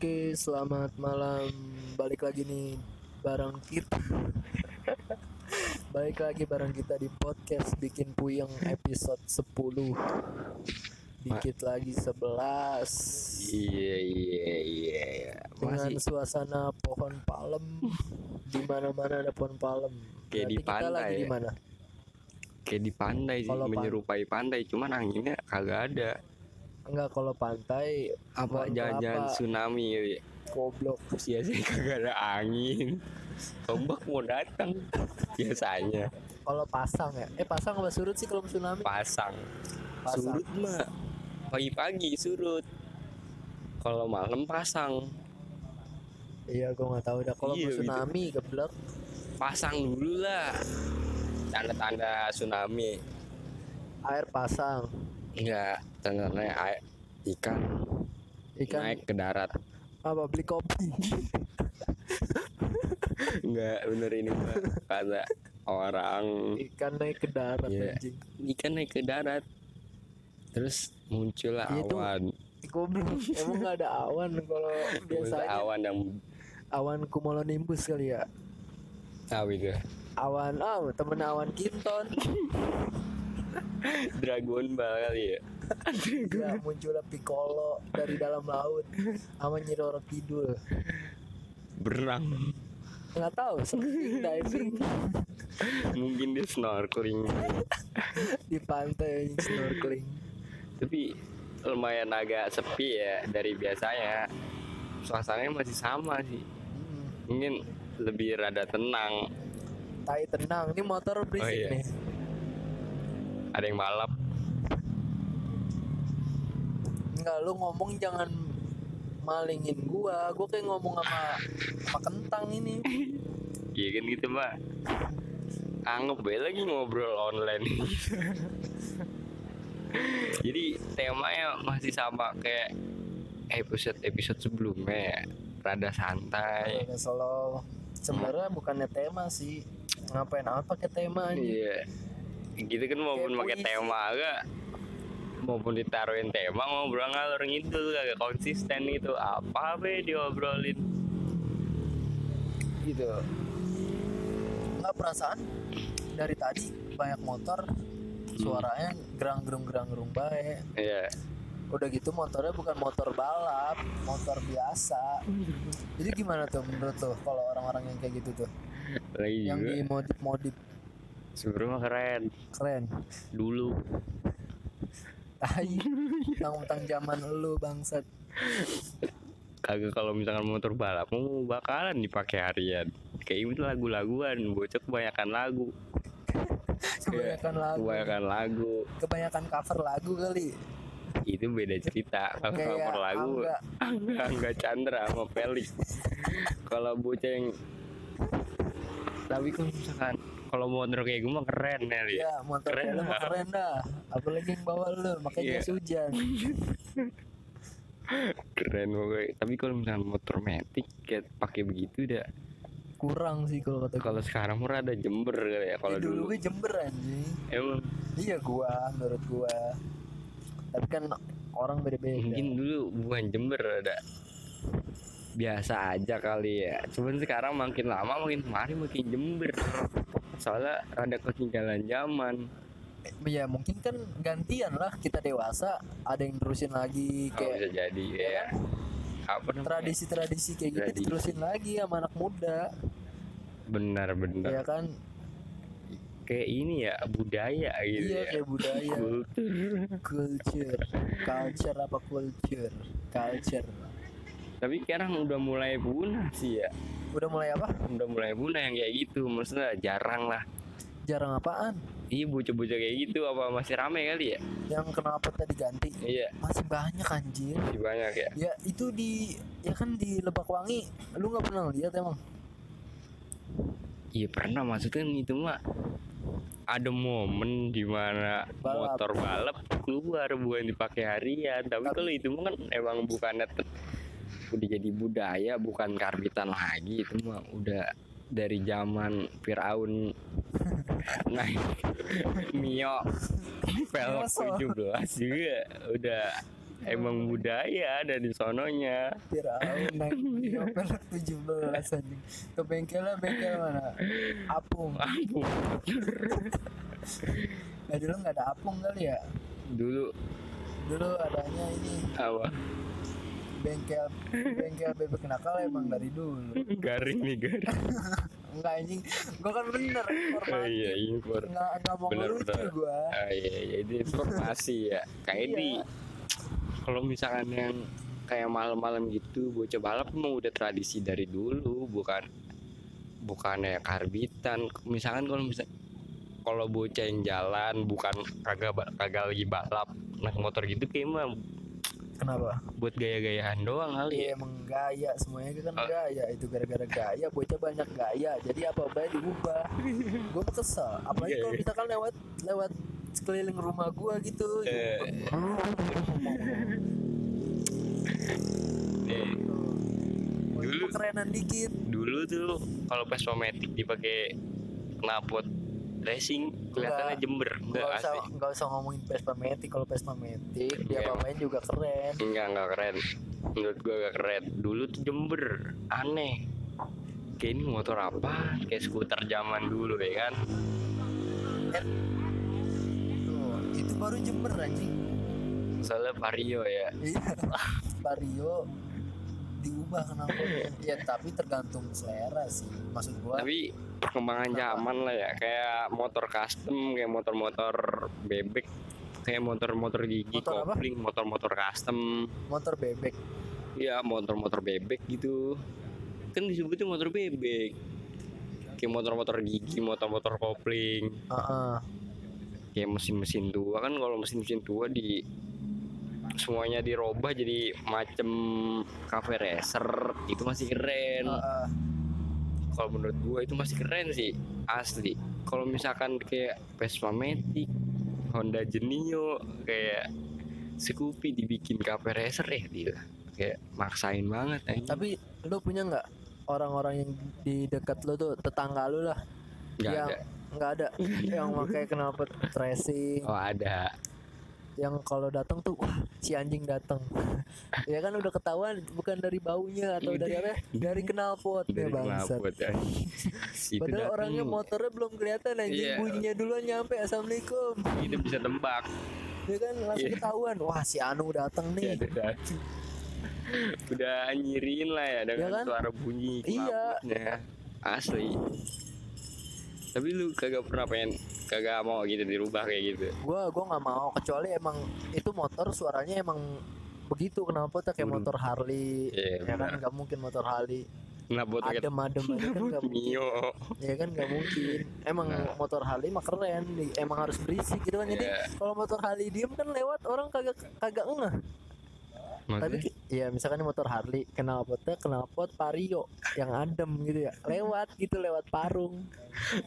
Oke, selamat malam. Balik lagi nih bareng kita. Balik lagi bareng kita di podcast Bikin Puyeng episode 10. Dikit lagi 11. Iya iya iya. iya. Dengan suasana pohon palem. Di mana-mana ada pohon palem. Kayak di Berarti kita pantai lagi ya? di mana? kayak di pantai sih, menyerupai pantai, cuman anginnya kagak ada. Enggak kalau pantai Apa jangan-jangan tsunami ya? Wi? goblok. Biasanya kagak ada angin. Ombak mau datang biasanya Kalau pasang ya. Eh pasang apa surut sih kalau tsunami? pasang. Pasang. Surut mah pagi-pagi surut. Kalau malam pasang. Iya, gua nggak tahu dah. Kalau Iya, gitu. tsunami geblek Pasang dulu lah. Tanda-tanda tsunami. air pasang. Enggak, air ikan, Ikan naik ke darat. apa beli kopi? Enggak bener ini mah kata orang Ikan naik ke darat anjing. ikan naik ke darat terus muncul lah Iya awan Goblok. Emang nggak ada awan kalau biasanya awan yang awan cumulonimbus kali ya. tahu itu Awan ah temen awan Kinton. Dragon Ball kali ya ya munculnya Piccolo dari dalam laut sama Nyi Roro Kidul. berang Nggak tahu surfing diving mungkin dia snorkeling di pantai snorkeling. tapi lumayan agak sepi ya dari biasanya suasananya masih sama sih Hmm, mungkin lebih rada tenang tai tenang. Ini motor berisik Oh, iya. nih. Ada yang balap Enggak lu ngomong jangan malingin gua. Gua kayak ngomong sama sama kentang ini. iya kan gitu mbak anggap bae lagi ngobrol online jadi temanya masih sama kayak episode episode sebelumnya ya. rada santai Udah slow. Sebenarnya bukannya tema sih. Ngapain apa pakai tema aja. iya gitu kan maupun pakai tema agak maupun ditaruhin tema ngobrol ngalor ngidul kagak konsisten gitu apa be diobrolin Gitu. Enggak perasaan dari tadi banyak motor suaranya gerang gerung gerang gerung baik. iya Udah gitu motornya bukan motor balap, motor biasa. Jadi gimana tuh menurut tuh kalau orang-orang yang kayak gitu tuh? lagi Yang juga dimodif-modif sebenarnya mah keren keren. dulu Tai. Tentang zaman lu bangsat. kagak kalau misalkan motor balap mau bakalan dipakai harian kayak itu lagu-laguan bocah kebanyakan lagu Kebanyakan lagu. kebanyakan lagu Kebanyakan cover lagu kali. itu beda cerita kalau cover lagu. Angga Angga Chandra sama Felix kalau bocah yang tapi kalau misalkan kalau motor kayak gue mah keren ya. Ya, motor Keren lah. keren dah. Apalagi yang bawa lu, makanya Iya. jas hujan. keren pokoknya tapi kalau misalkan motor metik kayak pakai begitu dah Kurang sih kalau kata gue. kalau sekarang mah ada jember kali ya kalau dulu dulu gue Jember anjing. emang Iya gua, menurut gua. Tapi kan orang beda-beda. mungkin dulu bukan Jember ada biasa aja kali ya. Cuman sekarang makin lama makin kemari makin Jember. Soalnya rada ketinggalan zaman. Ya mungkin kan gantian lah. Kita dewasa, ada yang terusin lagi kalau bisa kayak jadi ya apa namanya? Tradisi-tradisi kayak gitu Tradisi. diterusin lagi sama anak muda. benar-benar Ya kan? kayak ini ya budaya gitu Iya ya. kayak budaya, culture, culture apa culture, culture. Tapi sekarang udah mulai punah sih ya Udah mulai apa? udah mulai punah yang kayak gitu maksudnya jarang lah Jarang apaan? iya bocah-bocah kayak gitu apa masih rame kali ya Yang kenapa tadi ganti? iya Masih banyak anjir. masih banyak ya Ya itu di ya kan di Lebakwangi, lu nggak pernah lihat emang? Iya pernah maksudnya itu mah ada momen di mana Balap. motor balap keluar bukan dipakai harian tapi kalau itu kan emang bukannya udah jadi budaya bukan karbitan lagi itu mah udah dari zaman Firaun. Naik Mio velg Masa? 17 juga udah emang budaya ada di sononya. Firaun naik Opel 17 anjing. Ke bengkelnya bengkel mana? Apung. Ampun. nah dulu nggak ada apung kali ya? Dulu. Dulu adanya ini. Apa bengkel bengkel bebek nakal emang dari dulu. Garing nih garing. Enggak anjing. Gua kan bener oh, informasi iya impor nggak nggak mau Bener, ngelucu bener. gua. Ah, iya iya ini informasi ya. Kayak Iya. di kalau misalkan yang kayak malam-malam gitu bocah balap emang udah tradisi dari dulu bukan bukannya karbitan. Misalkan kalau misal kalau bocah yang jalan bukan kagak kagak lagi balap naik motor gitu kayak mah kenapa? Buat gaya-gayaan doang kali. Ya Iya emang gaya. Semuanya kan Oh. gaya itu gara-gara gaya. Bocah banyak gaya jadi apa apa diubah. Gue mau kesel. Apalagi Iya, kalau iya. misalkan lewat lewat sekeliling rumah gua gitu. Eh. Nih, Mau Dulu- kerenan dikit. dulu tuh kalau Vespa Matic dipakai knalpot racing kelihatannya Enggak. jember. Enggak nggak usah asli nggak usah ngomongin Vespa Matic. Kalau Vespa Matic dia Iya. apa main juga keren. Enggak enggak keren. Menurut gua gak keren. Dulu tuh jember. Aneh. Kayak ini motor apa? Kayak skuter zaman dulu ya kan? Tuh, itu baru Jember anjing. Soalnya Vario ya. Iya. Vario diubah kenapa ya? Tapi tergantung selera sih. Maksud gua tapi perkembangan Kenapa? zaman lah ya. Kayak motor custom kayak motor-motor bebek kayak motor-motor gigi Motor kopling motor-motor custom. Motor bebek. Ya motor-motor bebek gitu. Kan disebutnya motor bebek. Kayak motor-motor gigi motor-motor kopling. Heeh. kayak mesin-mesin tua. Kan kalau mesin-mesin tua di semuanya dirubah jadi macem cafe racer. Itu masih keren. Heeh. kalau menurut gua itu masih keren sih asli. Kalau misalkan kayak Vespa Matic Honda Genio kayak Scoopy dibikin cafe racer eh gila kayak maksain banget anjing. tapi lu punya nggak orang-orang yang di dekat lu tuh tetangga lu lah nggak yang ada. nggak ada? Yang pakai knalpot racing? Oh ada yang kalau datang tuh wah si anjing datang ya kan udah ketahuan bukan dari baunya atau dari apa ya? dari knalpot ya ya. Itu padahal orangnya motornya belum kelihatan anjing Iya. bunyinya duluan nyampe assalamualaikum itu bisa tembak ya kan langsung Iya. ketahuan wah si Anu datang nih udah datang. udah nyirin lah ya dengan Ya kan? suara bunyi Iya. asli tapi lu kagak pernah pengen kagak mau gitu dirubah kayak gitu. Gua gua nggak mau kecuali emang itu motor suaranya emang begitu kenapa kayak Turun. motor Harley? Iya, ya kan nggak mungkin motor Harley. Knalpot kayak adem adem kan nggak mungkin. Ya kan nggak mungkin. Emang Nah. motor Harley mah keren emang harus berisik gitu kan. Jadi Iya. kalau motor Harley diem kan lewat orang kagak kagak ngeh Maksudnya? ki- ya misalkan ini motor Harley kenal potnya kenal pot Vario yang adem gitu ya. Lewat gitu lewat parung.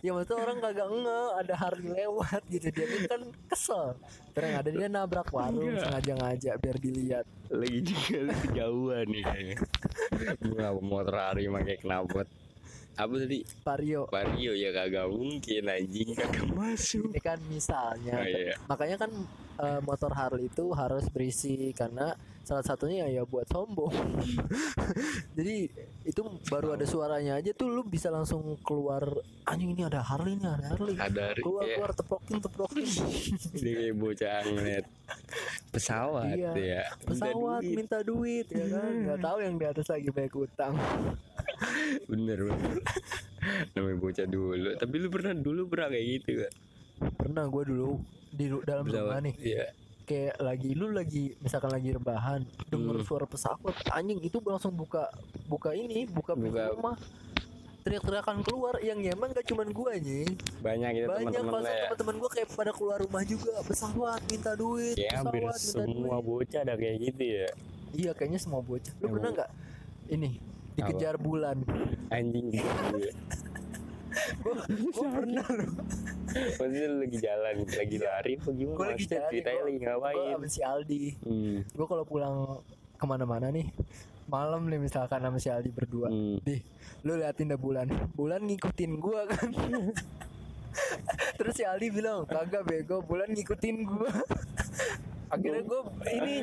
Ya maksudnya orang kagak ngeh ada Harley lewat gitu. Dia kan kesel. Terus ada dia nabrak warung sengaja ngajak biar dilihat. Lagi juga kejauhan nih kayaknya. Gua motor hari pakai knalpot apa tadi? Vario. Vario ya kagak mungkin anjing kagak masuk. Ini kan misalnya. Oh, iya. makanya kan eh, motor Harley itu harus berisi karena salah satunya ya buat sombong. Jadi itu baru ada suaranya aja tuh lu bisa langsung keluar anjing ini ada Harley nih ada Harley. Ada keluar kayak keluar teprokin dia kayak bocah ngeliat pesawat Iya. ya Minta pesawat duit. minta duit ya kan? Nggak tahu yang di atas lagi banyak utang. Bener bener. Namanya bocah dulu. Tapi lu pernah dulu pernah kayak gitu gak pernah gue dulu di dalam rumah nih. iya kayak lagi lu lagi misalkan lagi rebahan denger Hmm. suara pesawat anjing itu langsung buka buka ini buka pintu rumah. Teriak-teriakan keluar yang nyaman gak cuman gua nih banyak gitu banyak teman-teman ya. teman-teman gua kayak pada keluar rumah juga pesawat minta duit ya hampir pesawat minta semua duit. bocah ada kayak gitu ya. Iya kayaknya semua bocah. Lu pernah nggak? Ini dikejar bulan. Anjing gitu ya. Gua, gua pernah loh maksudnya lu lagi jalan lagi lari apa gimana gua lagi jalan ceritanya gua- lagi ngapain sama si Aldi hmm. gua kalau pulang ke mana-mana nih malam nih misalkan sama si Aldi berdua Hmm. Dih, lu liatin dah bulan. Bulan ngikutin gua kan. Terus si Aldi bilang, kagak bego, bulan ngikutin gua. Akhirnya gue ini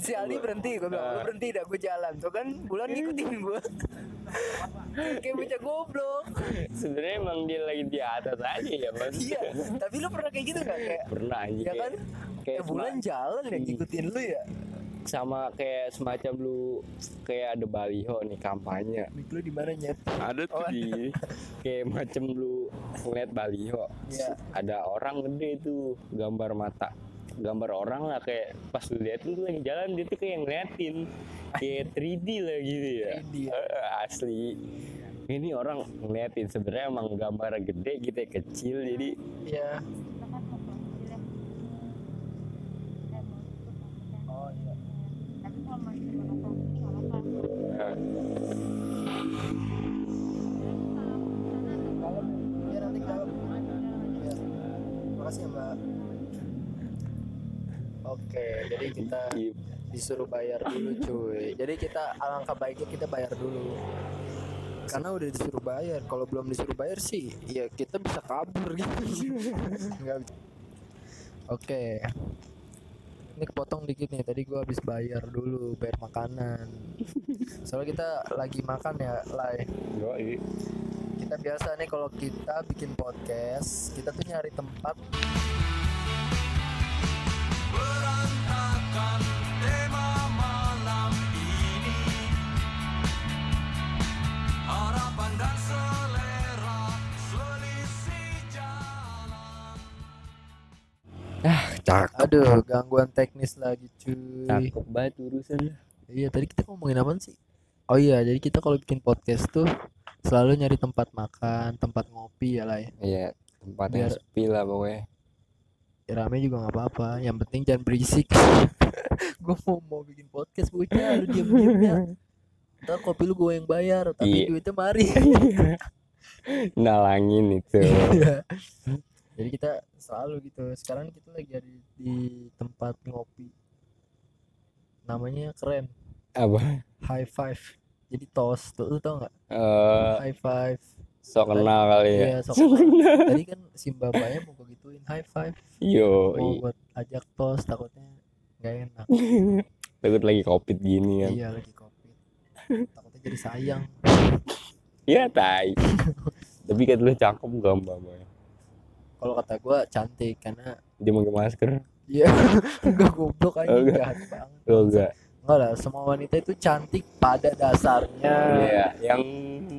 si Ali berhenti. Gue bilang lu berhenti dah gue jalan. Tuh kan bulan ngikutin gue kayak bocah goblok. Sebenarnya emang dia lagi di atas aja ya mas. Iya tapi lu pernah kayak gitu gak kayak pernah aja ya kan? Kayak bulan jalan ya ngikutin lu ya. Sama kayak semacam lu kayak ada baliho nih kampanye. Mik lu di mana nyet? Ada tuh Oh, di kayak macam lu ngeliat baliho. Iya. ada orang gede tuh gambar mata gambar orang lah kayak pas lu lihat lu lagi jalan dia tuh kayak ngeliatin kayak 3D lah gitu ya. 3D ya. Eh, asli. Ini orang ngeliatin sebenarnya emang gambar gede gitu ya, kecil jadi iya. Oh iya. Tapi kalau masih menonton ini nggak apa-apa dalam ya nanti ya. makasih ya mbak oke jadi kita i- disuruh bayar dulu cuy. Jadi kita alangkah baiknya kita bayar dulu. Karena udah disuruh bayar. Kalau belum disuruh bayar sih ya kita bisa kabur gitu. Oke. Ini kepotong dikit nih. Tadi gua habis bayar dulu bayar makanan. Soalnya kita lagi makan ya lai. Yoi. kita biasa nih kalau kita bikin podcast kita tuh nyari tempat cakep. Aduh gangguan teknis lagi cuy. Cakep banget urusan. Iya tadi kita ngomongin apa sih? Oh iya jadi kita kalau bikin podcast tuh selalu nyari tempat makan tempat ngopi ya lah ya. Iya tempatnya Biar- sepi lah pokoknya. Ya, rame juga nggak apa-apa. Yang penting jangan berisik. Gue mau mau bikin podcast bocah. Lu diem diem ya. Ntar kopi lu gue yang bayar tapi Iya. duitnya mari. Nalangin itu. Iya. Jadi kita selalu gitu. Sekarang kita lagi ada di, tempat ngopi. Namanya keren, apa High Five. Jadi toast tuh, lu tau nggak? eh High Five. so kenal kali ya Iya, sok kenal. Tadi kan si mbak-mbaknya mau gituin high five. yo Mau buat ajak toast takutnya nggak enak. takut lagi covid gini kan Iya lagi covid. Takutnya jadi sayang. iya tai tapi kan lu cakep gambar boy Kalau kata gue cantik karena dia pakai masker Iya, enggak goblok aja Oh, enggak. jahat banget. lo enggak Enggak lah, semua wanita itu cantik pada dasarnya. iya yang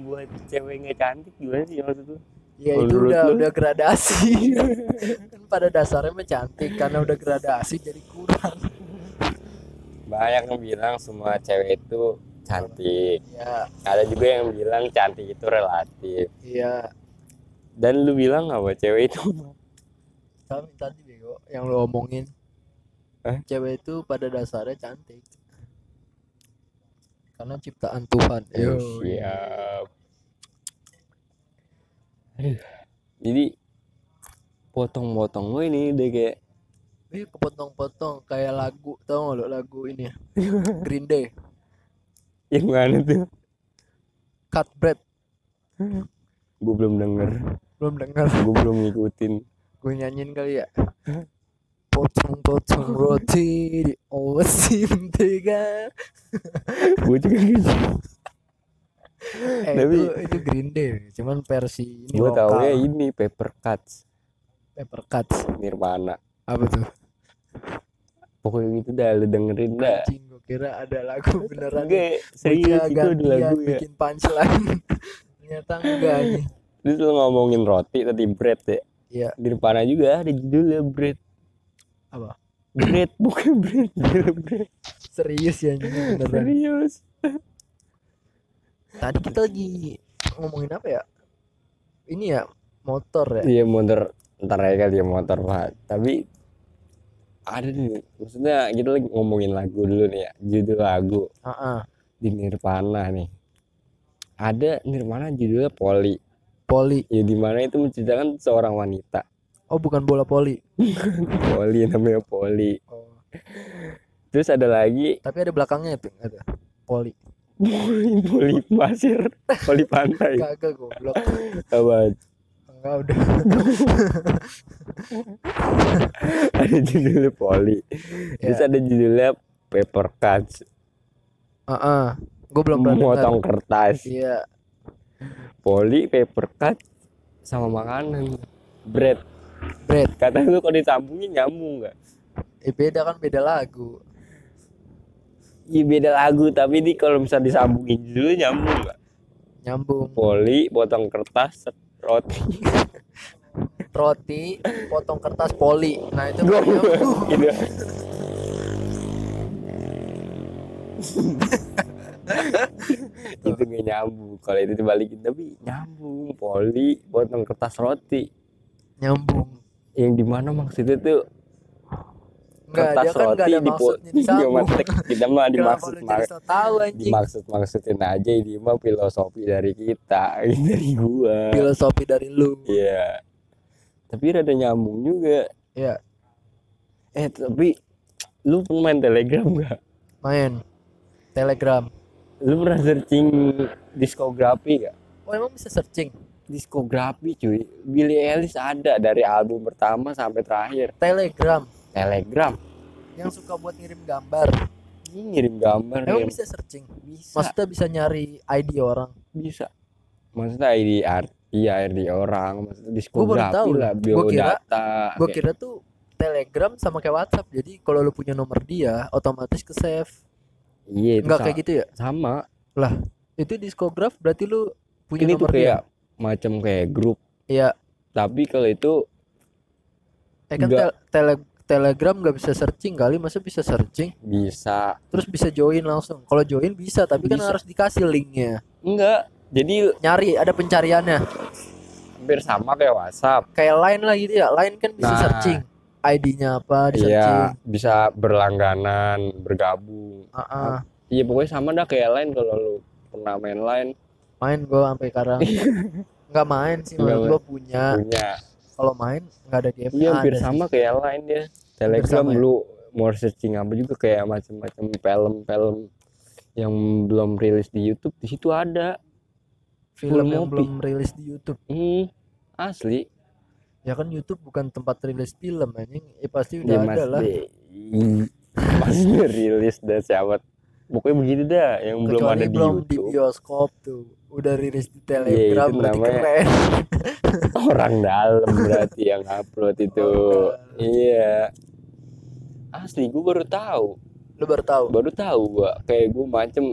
buat cewek nggak cantik gimana sih maksud lu Ya Kalau itu udah lu? udah gradasi. kan pada dasarnya mah cantik karena udah gradasi jadi kurang. banyak yang bilang semua cewek itu cantik Ya, ada juga yang bilang cantik itu relatif iya. Dan lu bilang apa cewek itu Kami tadi bego yang lu omongin. Eh? Cewek itu pada dasarnya cantik. Karena ciptaan Tuhan. Yo, siap. Aduh. Jadi potong-potong lo ini deh kayak Ih, kepotong-potong kayak lagu, tau gak lo lagu ini? Green Day, yang mana tuh? Cut Bread. Gue belum denger, Belum dengar. gue belum ngikutin. gue nyanyiin kali ya potong-potong roti di Owasim Tiga Gue juga gitu. eh Tapi- itu, itu Green Day cuman versi ini Gue tau ya ini Paper Cuts Paper Cuts Nirvana. apa tuh Pokoknya gitu dah lu dengerin dah. gue kira ada lagu beneran Enggak, serius itu ada lagu ya. bikin punchline ternyata enggak Terus lu ngomongin roti tadi bread ya. Iya. Nirvana juga ada judulnya bread. Apa? Bread bukan bread, bread. serius ya ini beneran Serius. tadi kita lagi ngomongin apa ya ini ya motor ya Iya motor ntar aja kali ya motor pak tapi ada nih maksudnya kita lagi ngomongin lagu dulu nih ya judul lagu Ah, ah. di Nirvana nih ada Nirvana judulnya Poli. Poli. Ya di mana itu menceritakan seorang wanita. Oh bukan bola poli. Poli namanya Poli. Oh. terus ada lagi. Tapi ada belakangnya tuh ada. Poli. Poli Poli pasir. Poli pantai. Kagak goblok. Apa? Enggak udah. ada judulnya poli. Terus Ya. ada judulnya paper cuts. Heeh. Gue belum pernah dengar. motong kertas Iya. poli paper cut sama makanan bread Bread. kata lu kalau disambungin nyambung nggak Eh beda kan beda lagu. Iya beda lagu tapi ini kalau bisa disambungin dulu nyambung nggak Nyambung. poli potong kertas roti Roti, potong kertas poli. Nah, itu Gua nyambung. gitu itu nggak nyambung. Kalau itu dibalikin tapi nyambung. Poli potong kertas roti. Nyambung. yang di mana maksudnya tuh? Enggak, kertas dia kan roti ada di maksudnya kita mah dimaksud tahu dimaksud maksudin aja ini mah filosofi dari kita dari gua. Filosofi dari lu. iya. Tapi rada nyambung juga. Iya. eh tapi lu pernah main telegram gak Main. Telegram. Lu pernah searching diskografi gak Oh, emang bisa searching? Diskografi cuy. Billie Eilish ada dari album pertama sampai terakhir. Telegram. Telegram? Yang suka buat ngirim gambar. ini ngirim gambar Emang ngirim- bisa searching? bisa. Maksudnya bisa nyari ID orang. bisa. Maksudnya ID arti ID orang. Maksudnya diskografi tahu. lah Gua kira- biodata Gue kayak- kira tuh Telegram sama kayak WhatsApp. Jadi kalau lu punya nomor dia, otomatis ke save. Iya itu Enggak kayak gitu ya? sama Itu diskograf berarti lu punya ini tuh kayak dia. macam kayak grup Iya. tapi kalau itu Eh kan Enggak. tel- tele- Telegram nggak bisa searching kali, masa bisa searching? bisa Terus bisa join langsung. Kalau join bisa, tapi kan Bisa. harus dikasih linknya. enggak jadi Nyari ada pencariannya. hampir sama kayak WhatsApp Kayak line lah gitu ya. Line kan bisa Nah. searching. ID-nya apa di searching. iya bisa berlangganan bergabung Ah, ah. iya pokoknya sama dah kayak lain kalau lu pernah main line Main gua sampai sekarang. nggak main sih main. gua punya. punya Kalau main nggak ada game. iya hampir sih. sama kayak lain dia telegram sama ya? lu mau searching apa juga kayak macam-macam film-film yang belum rilis di YouTube di situ ada Film full yang ngopi. belum rilis di YouTube. hmm asli Ya kan YouTube bukan tempat rilis film anjing. Ya pasti udah ada lah. masih rilis dah siapa pokoknya begitu dah yang belum Kecuali ada di belum di YouTube bioskop tuh. Udah rilis di itu Telegram berarti namanya- keren. orang dalam berarti yang upload itu Orang iya asli gue baru tahu Lu baru tahu. baru tahu gua kayak gue macem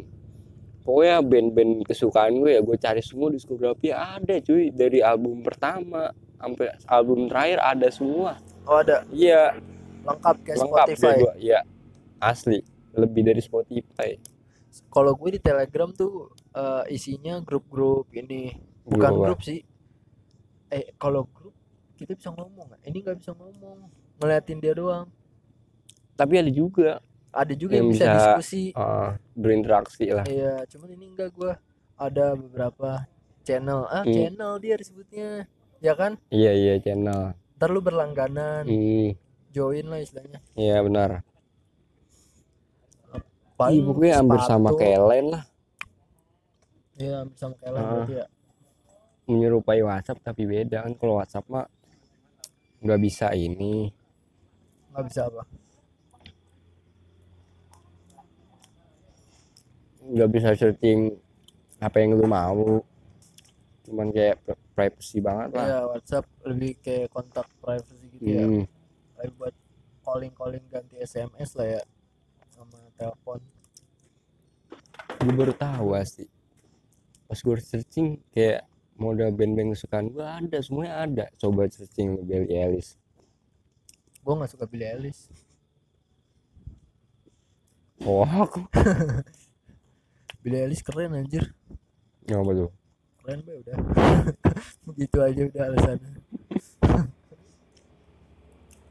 pokoknya band-band kesukaan gue ya gue cari semua diskografi ada cuy dari album pertama sampai album terakhir ada semua Oh ada iya lengkap kayak lengkap Spotify. gua iya asli lebih dari Spotify Kalau gue di Telegram tuh eh, isinya grup-grup ini. Bukan Gua- grup sih. Eh kalau grup kita bisa ngomong nggak? Ini nggak bisa ngomong. Ngeliatin dia doang. tapi ada juga Ada juga yang, Yang bisa, bisa- diskusi. eh, berinteraksi lah Iya, cuman ini enggak gua ada beberapa channel. Ah, Hmm. channel dia disebutnya. Ya kan? iya iya channel Ntar lu berlangganan, hmm, join lah istilahnya. iya benar Paling pokoknya hampir sama kayak lain lah Iya, hampir sama kayak lain Ah. berarti ya. menyerupai WhatsApp tapi beda kan kalau WhatsApp mah nggak bisa ini Nggak bisa apa? nggak bisa searching apa yang lu mau cuman kayak privacy banget lah Iya, WhatsApp lebih kayak kontak privacy gitu ya. Hmm, Kayak buat calling-calling ganti SMS lah ya sama telepon. gue baru tahu asli pas gue searching kayak model band-band kesukaan gue ada semuanya ada coba searching Billie Eilish Gua nggak suka Billie Eilish. oh aku Billie Eilish keren anjir. ngapa tuh Keren be udah. Begitu aja udah alasannya.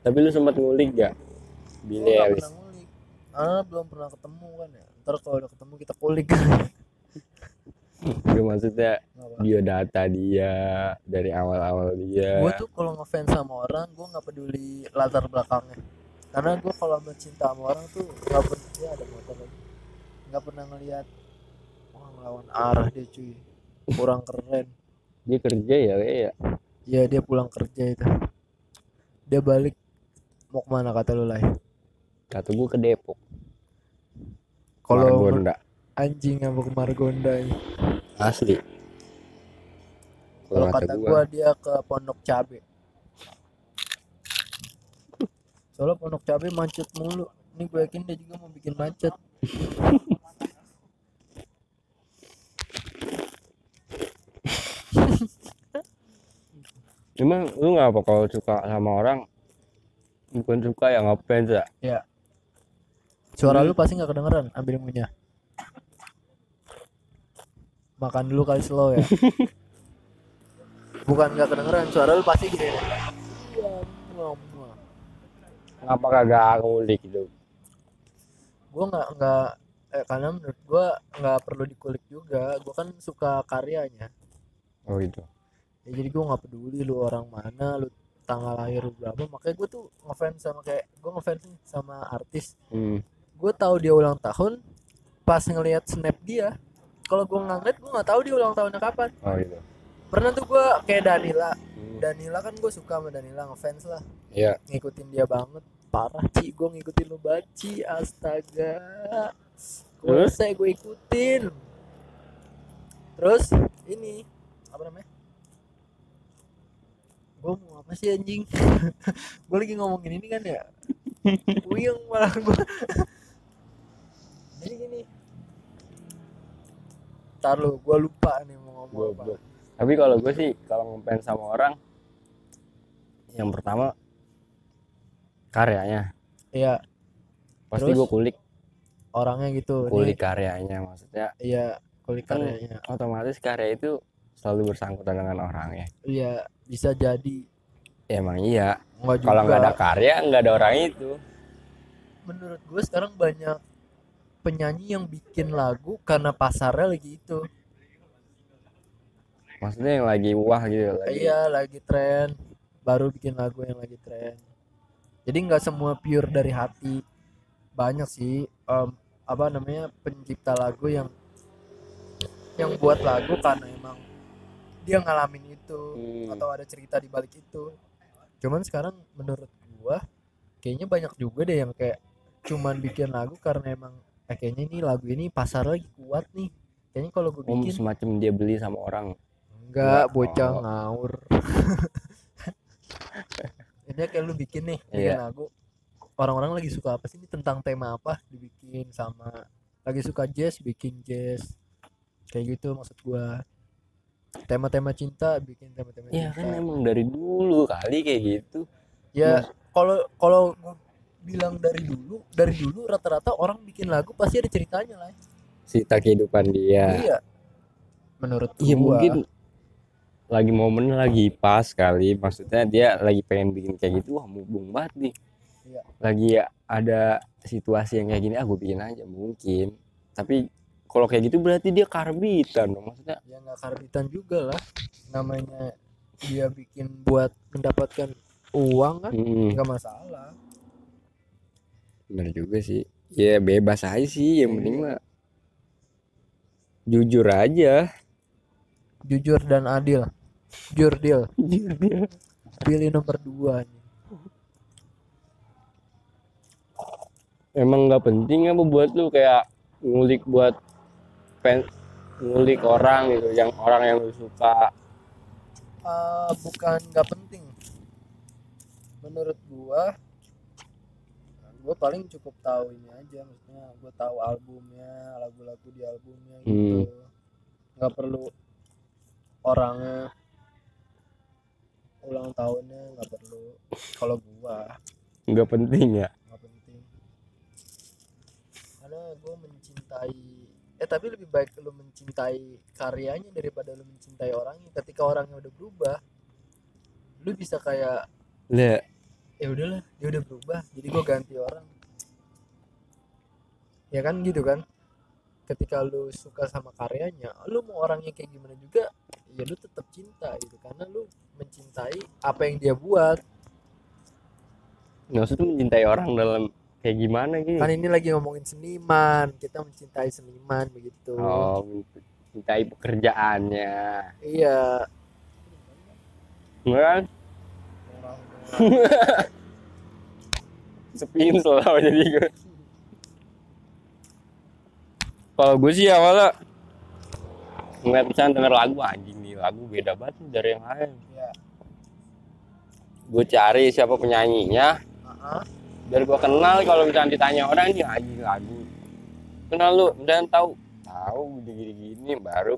tapi lu sempat ngulik gak nggak Eilish pernah ngulik. Ah, belum pernah ketemu kan ya. Ntar kalau udah ketemu kita kulik. gue maksudnya biodata dia dari awal-awal dia gue tuh kalau ngefans sama orang gue nggak peduli latar belakangnya karena gue kalau mencinta sama orang tuh nggak pernah ya ada motor lagi nggak pernah ngelihat wah ngelawan arah dia cuy kurang keren. Dia kerja ya kayak ya? Ya dia pulang kerja itu. Dia balik mau ke mana kata lu lah kata gue ke Depok. Kalau anjing yang mau ke Margonda ini. asli. Kalau kata gua dia ke Pondok Cabe. Soalnya Pondok Cabe macet mulu. Ini gue yakin dia juga mau bikin macet emang lu nggak apa kalau suka sama orang bukan suka ya ngefans ya? Suara Hmm. lu pasti nggak kedengeran ambil minyak makan dulu kali slow ya. Bukan nggak kedengeran suara lu pasti gini. Iya, ngapa kagak ngulik gitu gua nggak nggak eh, karena menurut gua nggak perlu dikulik juga. Gua kan suka karyanya. Oh gitu ya jadi gua nggak peduli lu orang mana lu tanggal lahir lu berapa. Makanya gua tuh ngefans sama kayak gua ngefans sama artis. Hmm. gue tahu dia ulang tahun pas ngelihat snap dia kalau gue nggak ngeliat gue nggak tahu dia ulang tahunnya kapan. Oh gitu pernah tuh gue kayak Danila. Hmm. Danila kan gue suka sama Danila ngefans lah. Iya. ngikutin dia banget. Parah Ci gue ngikutin lu baci astaga. Gue Terus? saya gue ikutin. Terus ini apa namanya gue mau apa sih anjing? Gue lagi ngomongin ini kan ya? Puyeng malah gue jadi gini. Ntar lu, gue lupa nih mau ngomong apa. Goblok. tapi kalau gue sih kalau ngefans sama orang yang pertama karyanya. Iya, pasti gue kulik. orangnya gitu. Kulik nih, karyanya maksudnya. Iya, kulik Kan- karyanya. otomatis karya itu selalu bersangkutan dengan orangnya Iya, bisa jadi. Emang iya. Kalau nggak ada karya nggak ada orang itu. Menurut gue sekarang banyak penyanyi yang bikin lagu karena pasarnya lagi itu. Maksudnya yang lagi wah gitu lagi Iya, lagi tren. Baru bikin lagu yang lagi tren. Jadi nggak semua pure dari hati. Banyak sih em, Apa namanya pencipta lagu yang Yang buat lagu karena emang Dia ngalamin itu Hmm. atau ada cerita di balik itu. Cuman sekarang menurut gua kayaknya banyak juga deh yang kayak cuman bikin lagu karena emang eh, kayaknya ini lagu ini pasar lagi kuat nih. Kayaknya kalau gua om bikin semacam dia beli sama orang enggak bocah Oh. ngawur. ini kayak lu bikin nih bikin Iya. lagu. Orang-orang lagi suka apa sih ini tentang tema apa dibikin sama lagi suka jazz bikin jazz. Kayak gitu maksud gua. Tema-tema cinta bikin tema-tema ya cinta. kan emang dari dulu kali kayak gitu. Ya kalau kalau gua bilang dari dulu dari dulu rata-rata orang bikin lagu pasti ada ceritanya lah. Cerita kehidupan dia. Iya. Menurut iya mungkin lagi momen lagi pas kali. Maksudnya dia lagi pengen bikin kayak gitu wah mumpung banget nih. Iya. lagi ada situasi yang kayak gini ah gue bikin aja mungkin. Tapi kalau kayak gitu berarti dia karbitan dong maksudnya. Ya nggak karbitan juga lah. Namanya dia bikin buat mendapatkan uang kan hmm, nggak masalah. Bener juga sih. Ya bebas aja sih yang penting mah jujur aja. Jujur dan adil. Jurdil pilih nomor dua nih emang nggak penting apa buat lu kayak ngulik buat pen ngulik orang gitu yang orang yang lu suka. Eh, bukan nggak penting. Menurut gua gua paling cukup tahu ini aja maksudnya gua tahu albumnya lagu-lagu di albumnya gitu. Nggak perlu orangnya ulang tahunnya nggak perlu. Kalau gua nggak penting ya? nggak penting. Karena gua mencintai eh tapi lebih baik lu mencintai karyanya daripada lu mencintai orangnya. Ketika orangnya udah berubah lu bisa kayak lah ya udahlah dia udah berubah jadi gua ganti orang. Ya kan gitu kan? Ketika lu suka sama karyanya lu mau orangnya kayak gimana juga ya lu tetap cinta gitu. Karena lu mencintai apa yang dia buat. Usah tuh mencintai orang dalam kayak gimana gitu kan ini lagi ngomongin seniman kita mencintai seniman begitu oh mencintai pekerjaannya iya Enggak kan? Sepiin selalu jadi gue. Kalau gue sih awalnya ngeliat misalnya denger lagu anjing nih lagu beda banget dari yang lain. ya Gue cari siapa penyanyinya, Heeh. Biar gue kenal kalau misalnya ditanya orang nih anjing lagu. Kenal lu dan tahu. Tahu gini gini baru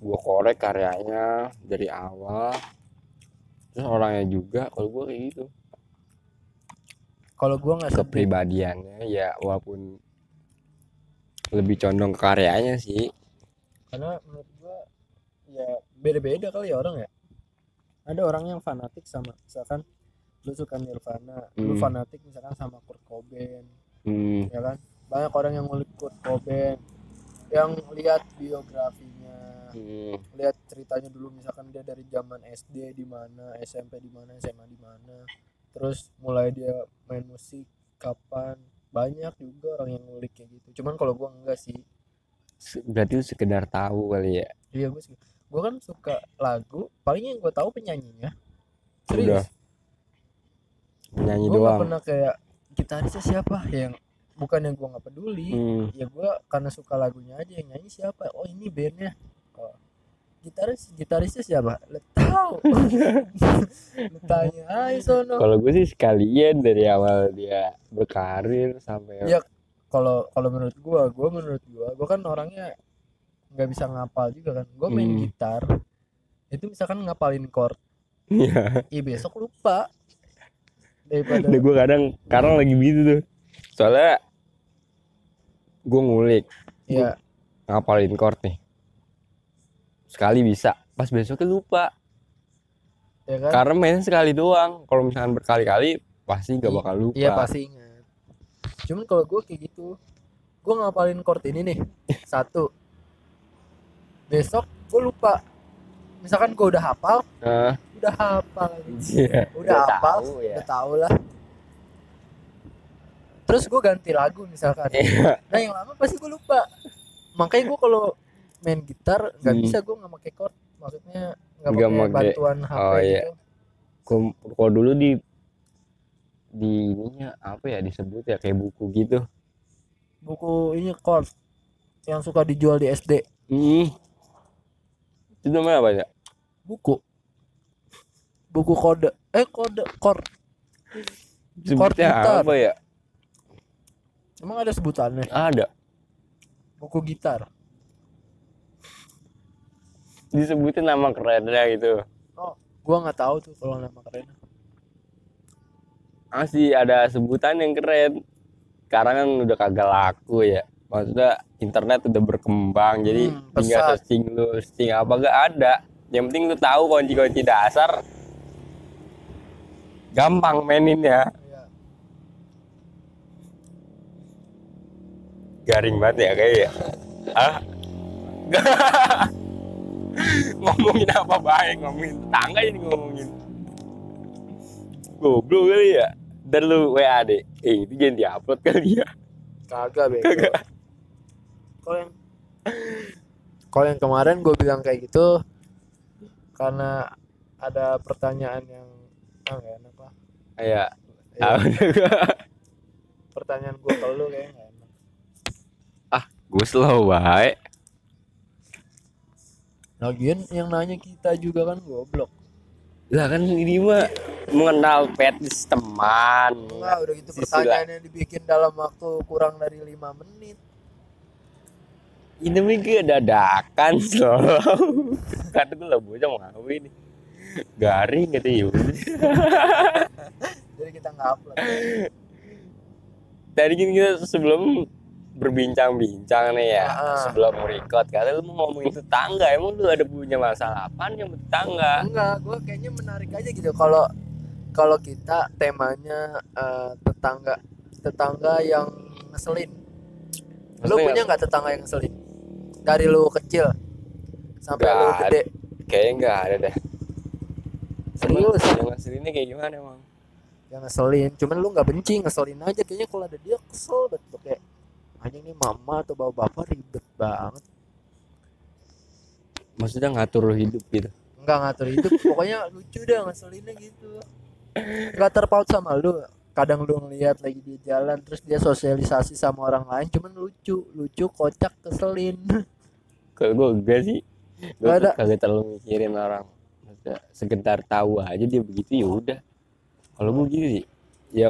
gue korek karyanya dari awal. Terus orangnya juga kalau gue kayak gitu. Kalau gua nggak kepribadiannya ya walaupun lebih condong ke karyanya sih. Karena menurut gua ya beda-beda kali ya orang ya. Ada orang yang fanatik sama misalkan lu suka Nirvana lu Hmm. fanatik misalkan sama Kurt Cobain hmm, ya kan? Banyak orang yang ngulik Kurt Cobain. Yang lihat biografinya hmm, lihat ceritanya dulu misalkan dia dari zaman SD di mana SMP di mana SMA di mana. Terus mulai dia main musik kapan. Banyak juga orang yang ngulik kayak gitu. Cuman kalau gua enggak sih. Berarti lu sekedar tahu kali ya? Iya gua sih. Gua kan suka lagu paling yang gua tahu penyanyinya. Serius penyanyi gua doang. pernah kayak gitarisnya siapa? Yang bukan yang gua nggak peduli. Hmm, ya gua karena suka lagunya aja yang nyanyi siapa? Oh ini bandnya. Oh, gitaris gitarisnya siapa? Lu tahu. Lu tanya aja sono. Kalau gue sih sekalian dari awal dia berkarir sampai Iya. kalau kalau menurut gua gua menurut gua gua kan orangnya nggak bisa ngapal juga kan. Gua main Hmm. gitar itu misalkan ngapalin chord. Iya. iya besok lupa daripada Udah gue kadang sekarang lagi gitu tuh. Soalnya gue ngulik ya ngapalin chord nih. Sekali bisa, pas besoknya lupa. ya kan Karena main sekali doang. Kalau misalkan berkali-kali pasti gak bakal lupa. iya pasti ingat cuman kalau gua kayak gitu gua ngapalin chord ini nih satu besok gua lupa misalkan gua udah hafal Nah, udah hafal iya. udah hafal tahu ya. udah tahu lah terus gue ganti lagu misalkan Iya. nah yang lama pasti gue lupa makanya gue kalau main gitar nggak Hmm. bisa gue nggak pakai chord maksudnya nggak pakai bantuan HP oh, iya. gitu Gua- Kalau dulu di di ininya apa ya disebut ya kayak buku gitu. buku ini chord yang suka dijual di SD Hmm. Itu namanya apa ya? buku buku kode eh kode chord Sebutnya gitar. apa ya? emang ada sebutannya Ada. buku gitar Disebutin nama kerennya gitu. gue nggak tahu tuh kalau nama keren masih ada sebutan yang keren sekarang kan udah kagak laku ya maksudnya internet udah berkembang jadi Hmm, tinggal pesat. searching lu searching apa gak ada yang penting lu tahu kunci-kunci dasar gampang maininnya garing banget ya kayak ya. Ah ngomongin apa baik? Ngomongin tetangga jadi ngomongin. Goblok kali ya. Dan lu WA deh eh itu jangan diupload kali ya. Kagak bego. Kalau yang kalau yang kemarin gue bilang kayak gitu karena ada pertanyaan yang ah nggak kayak Ya, ah, pertanyaan gue ke lu kayaknya nggak enak. gue slow baik Lagian yang nanya kita juga kan goblok. lah kan ini mah mengenal petis teman. Enggak, udah gitu Sisi pertanyaannya dibikin dalam waktu kurang dari lima menit. ini mungkin dadakan slow. Kata gue lah bocah mau ini garing gitu ya. Jadi kita nggak upload. tadi kan kita sebelum berbincang-bincang nih ya Ah. sebelum record kali lu mau ngomongin tetangga emang lu ada punya masalah apa yang tetangga Enggak, gue kayaknya menarik aja gitu kalau kalau kita temanya eh, tetangga tetangga yang ngeselin. Lu punya nggak tetangga yang ngeselin? Dari lu kecil sampai lu Nggak gede. kayaknya nggak ada deh Serius? yang ngeselinnya kayak gimana emang Yang ngeselin, cuman lu nggak benci, ngeselin aja kayaknya kalau ada dia kesel banget kayak anjing nih mama atau bapak bapak ribet banget maksudnya ngatur hidup gitu Enggak ngatur itu pokoknya lucu dah ngeselinnya gitu. Enggak terpaut sama lu. Kadang lu ngeliat lagi di jalan terus dia sosialisasi sama orang lain cuman lucu, lucu, kocak, keselin. kalau gue enggak sih gue Nggak kagak terlalu mikirin orang sekedar tahu aja dia begitu ya udah kalau gue gitu sih ya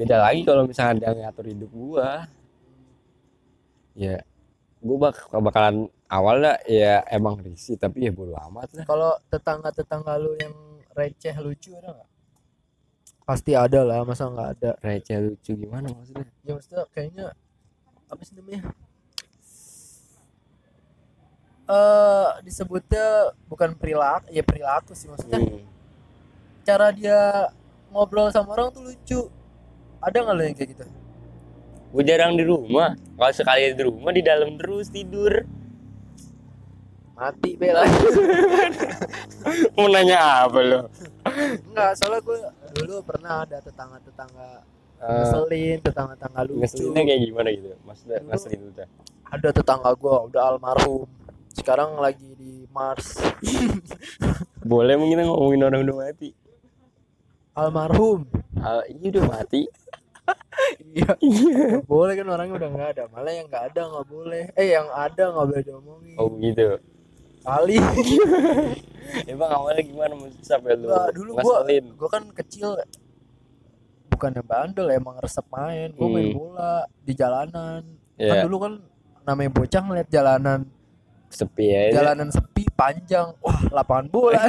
beda lagi kalau misalnya dia ngatur hidup gua ya gue bak bakalan awalnya ya emang risih tapi ya bodo amat lah Kalau tetangga-tetangga lu yang receh lucu ada nggak? Pasti ada lah, masa nggak ada? receh lucu gimana maksudnya Ya maksudnya kayaknya apa sih namanya? Eh disebutnya bukan perilaku, ya perilaku sih maksudnya. Hmm. Cara dia ngobrol sama orang tuh lucu. Ada nggak lo yang kayak gitu? gue jarang di rumah kalau sekali di rumah di dalam terus tidur Mati bela. mau nanya apa lo Enggak, soalnya gue dulu pernah ada tetangga-tetangga uh, ngeselin, tetangga-tetangga lucu. ngeselinnya kayak gimana gitu maksudnya Dulu- ngeselin udah Ada tetangga gue udah almarhum. Sekarang lagi di Mars. boleh mungkin kita ngomongin orang udah mati Almarhum. Ah, ini udah mati Iya. Boleh kan orangnya udah nggak ada. Malah yang nggak ada nggak boleh. Eh yang ada nggak boleh diomongin. oh begitu Kali. emang awalnya gimana maksudnya sampai lu Nggak, dulu gua gua kan kecil bukannya bandel emang resep main. Gua main Hmm. bola di jalanan. Kan ya dulu kan namanya bocah ngeliat jalanan sepi ya jalanan sepi panjang. Wah, lapangan bola.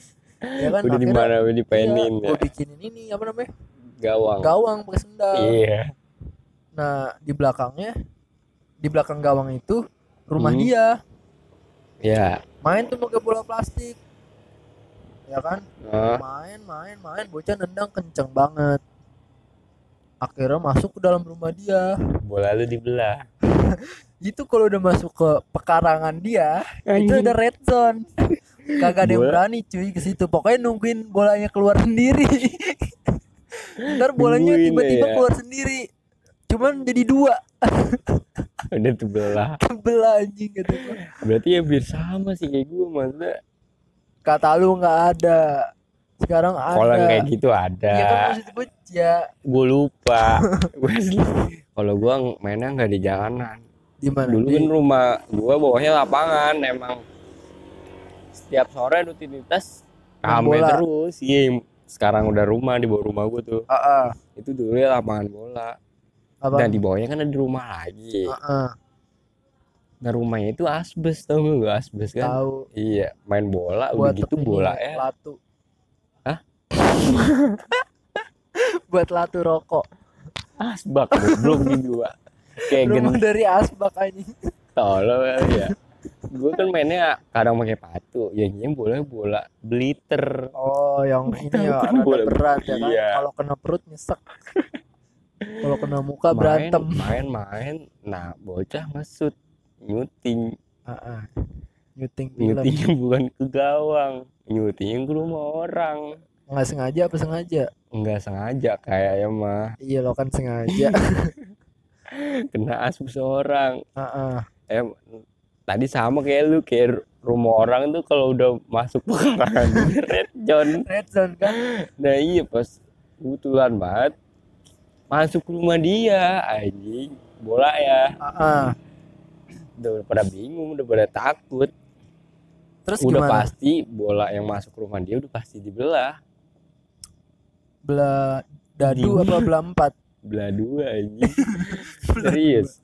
ya kan udah di mana udah dipenin iya, ya gua bikinin ini apa namanya? gawang Gawang pakai sendal. iya Nah, di belakangnya di belakang gawang itu rumah Hmm. dia. ya Main tuh pakai bola plastik. Ya kan? Nah, Main, main, main, bocah nendang kenceng banget. Akhirnya masuk ke dalam rumah dia. bola lu dibelah Itu kalau udah masuk ke pekarangan dia, itu ada red zone. Kagak ada yang berani cuy ke situ. Pokoknya nungguin bolanya keluar sendiri. Ntar bolanya tiba-tiba ya. keluar sendiri. Cuman jadi dua. udah dibelah Belah anjing gitu. berarti ya biar sama sih kayak gue maksudnya Kata lu nggak ada. Sekarang ada. kalau kayak gitu ada Iya kan maksud gue ya gue lupa kalau gue mainnya nggak di jalanan di mana? dulu Di- kan rumah gue bawahnya lapangan emang setiap sore rutinitas Main rame terus iya sekarang udah rumah di bawah rumah gue tuh Ah, ah. itu dulu ya lapangan bola apa? dan di bawahnya kan ada rumah lagi Ah, ah. nah rumahnya itu asbes tau gak asbes kan Tahu iya main bola buat gitu ini, bola ya latu. Hah? buat latu rokok. asbak goblok gitu Pak. Kayak Rumah gen dari asbak tolol kali ya gue kan mainnya kadang pakai patu ya ini bola bola bliter Oh, yang ini ya Kan boleh. berat ya kan. Iya. Kalau kena perut nyesek. Kalau kena muka main berantem. main main nah bocah ngesut nyuting Ah, ah. Nyuting nyutingnya bukan ke gawang nyutingnya ke rumah orang Nggak sengaja apa sengaja? nggak sengaja kayaknya mah Iya lo kan sengaja. kena asbes orang Ah, ah. eh tadi sama kayak lu kayak rumah orang tuh kalau udah masuk pekarangan red zone Red zone kan. nah iya pas kebetulan banget masuk rumah dia anjing bola ya ah. udah pada bingung udah pada takut Terus udah gimana? pasti bola yang masuk rumah dia udah pasti dibelah Belah dadu Di- apa belah empat? Belah dua anjing serius.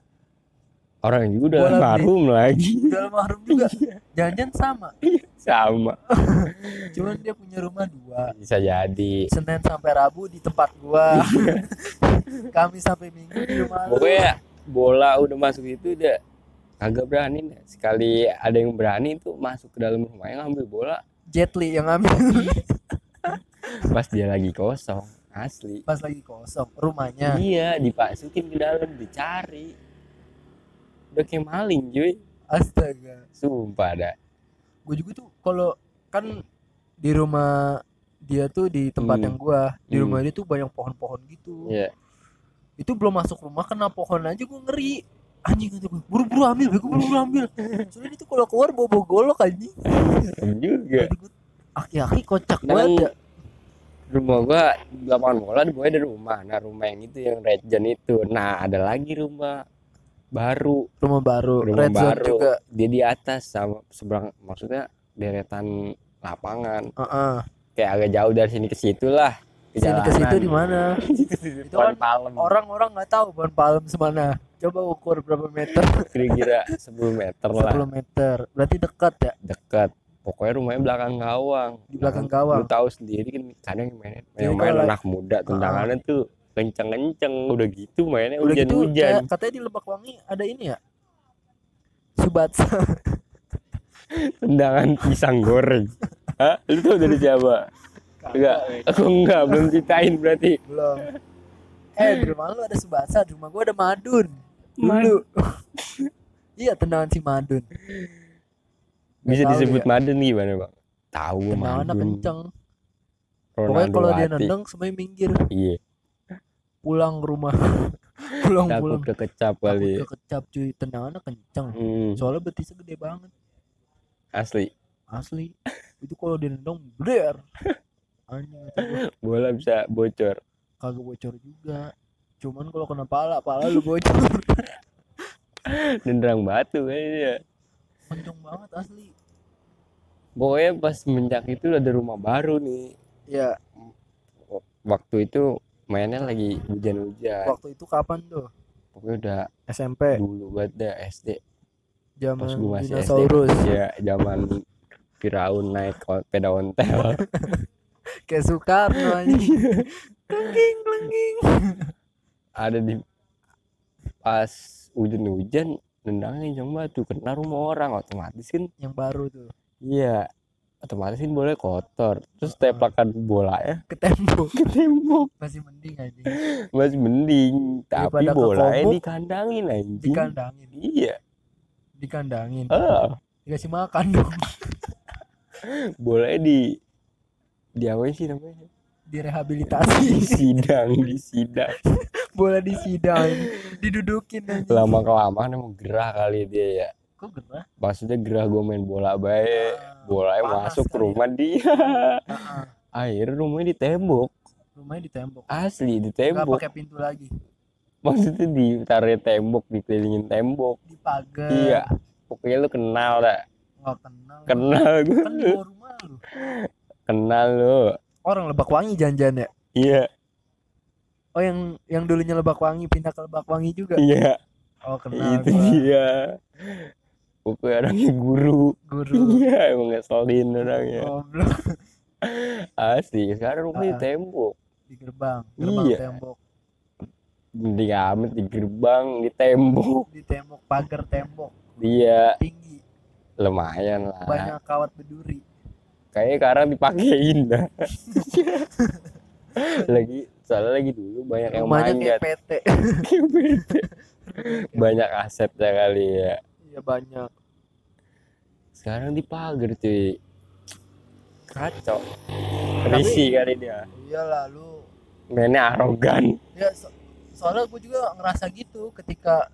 Orang juga udah almarhum lagi. Udah almarhum juga. Jangan-jangan sama. sama. Cuman dia punya rumah dua. bisa jadi. Senin sampai Rabu di tempat gua. Kamis sampai Minggu di rumah pokoknya bola udah masuk itu udah kagak berani deh. sekali ada yang berani tuh masuk ke dalam rumahnya ngambil bola. Jet Li yang ngambil. Pas dia lagi kosong asli pas lagi kosong rumahnya. iya dipasukin ke dalam dicari udah kayak maling cuy Astaga. sumpah dah Gue juga tuh kalau kan di rumah dia tuh di tempat Hmm. yang gua, di Hmm. rumah dia tuh banyak pohon-pohon gitu. Iya. Itu belum masuk rumah kena pohon aja gua ngeri. anjing gue buru-buru ambil bego buru-buru ambil soalnya itu kalau keluar bawa bawa golok anjing juga aki-aki kocak banget rumah gua di lapangan bola di bawahnya ada rumah. Nah rumah yang itu yang Redgen itu. Nah ada lagi rumah baru. Rumah baru rumah red zone baru. juga. Dia di atas sama seberang maksudnya deretan lapangan. Heeh. kayak agak jauh dari sini ke situ lah. Sini ke situ di mana? Itu kan palem. orang-orang nggak tahu Bon Palem semana coba ukur berapa meter. Kira-kira 10 meter lah. 10 meter. Berarti dekat ya? Dekat pokoknya rumahnya belakang gawang. Di belakang gawang. lu tahu sendiri kan kadang yang main yang main anak muda tendangannya tuh kenceng-kenceng. Udah gitu mainnya udah gitu hujan-hujan. kayak- katanya di Lebak Wangi ada ini ya? Subatsa. Tendangan pisang goreng. Hah? lu tahu dari siapa? Enggak. aku enggak belum ceritain berarti. Belum. Eh di rumah lu ada Subatsa di rumah gua ada Madun. Dulu. Iya tendangan si Madun bisa disebut ya. Madun gimana bang tahu Madun kenceng? Pokoknya kalau dia nendang semuanya minggir. Iya. Pulang ke rumah. Pulang takut pulang. kekecap takut kali. kekecap cuy. Tendangannya kenceng. Hmm, soalnya betisnya gede banget. Asli. Asli. Itu kalau dia nendang bler. Bola bisa bocor. Kagak bocor juga. Cuman kalau kena pala pala lu bocor. Nendang batu kayaknya kenceng banget asli. Pokoknya pas semenjak itu ada rumah baru nih. Ya. Waktu itu mainnya lagi hujan-hujan. Waktu itu kapan tuh? Pokoknya udah SMP dulu banget dah SD zaman pas gua masih dinosaurus. SD ya zaman Firaun naik sepeda ontel. Kayak Soekarno anjing. Kelengking kelengking ada di pas hujan-hujan nendangnya banget tuh kena rumah orang otomatis kan yang baru tuh. Iya otomatis kan boleh kotor. Terus teplakan bolanya ke tembok. Ke tembok. Masih mending anjing. Masih mending. Tapi Daripada ke bolanya komuk, dikandangin anjing. dikandangin. Iya. Dikandangin. Ah dikasih makan dong. Bolanya di di apa sih namanya direhabilitasi. Sidang di sidang bola di sidang didudukin anjing lama kelamaan emang gerah kali dia ya. Kok gerah? Maksudnya gerah gue main bola baik Ah, bolanya panas masuk ke ya. rumah dia. Ah, ah. akhirnya rumahnya di tembok rumahnya di tembok asli di tembok pakai pintu lagi. Maksudnya ditaruh tembok dikelilingin tembok. Di pagar iya pokoknya lu kenal dah. Nggak kenal. Kenal gue kan di rumah lu. Kenal lu orang lebak wangi janjian ya? Iya. Oh yang yang dulunya lebak wangi pindah ke lebak wangi juga? Iya. Oh kenal itu gua. dia. Pokoknya orangnya guru. Guru. Iya emang ngeselin orangnya. Goblok. Asli sekarang rumahnya di Ah. tembok. Di gerbang gerbang Iya. tembok. Mending amat di gerbang di tembok. Di tembok pagar tembok. Dia tinggi. Lumayan lah. Banyak kawat berduri kayaknya sekarang dipakein dah. Lagi soalnya lagi dulu banyak yang rumahnya manjat. PT banyak asetnya kali ya. Iya banyak. Sekarang dipagar cuy. Kacau. Risi kali dia. Iyalah lu mainnya arogan. Ya so- soalnya gue juga ngerasa gitu ketika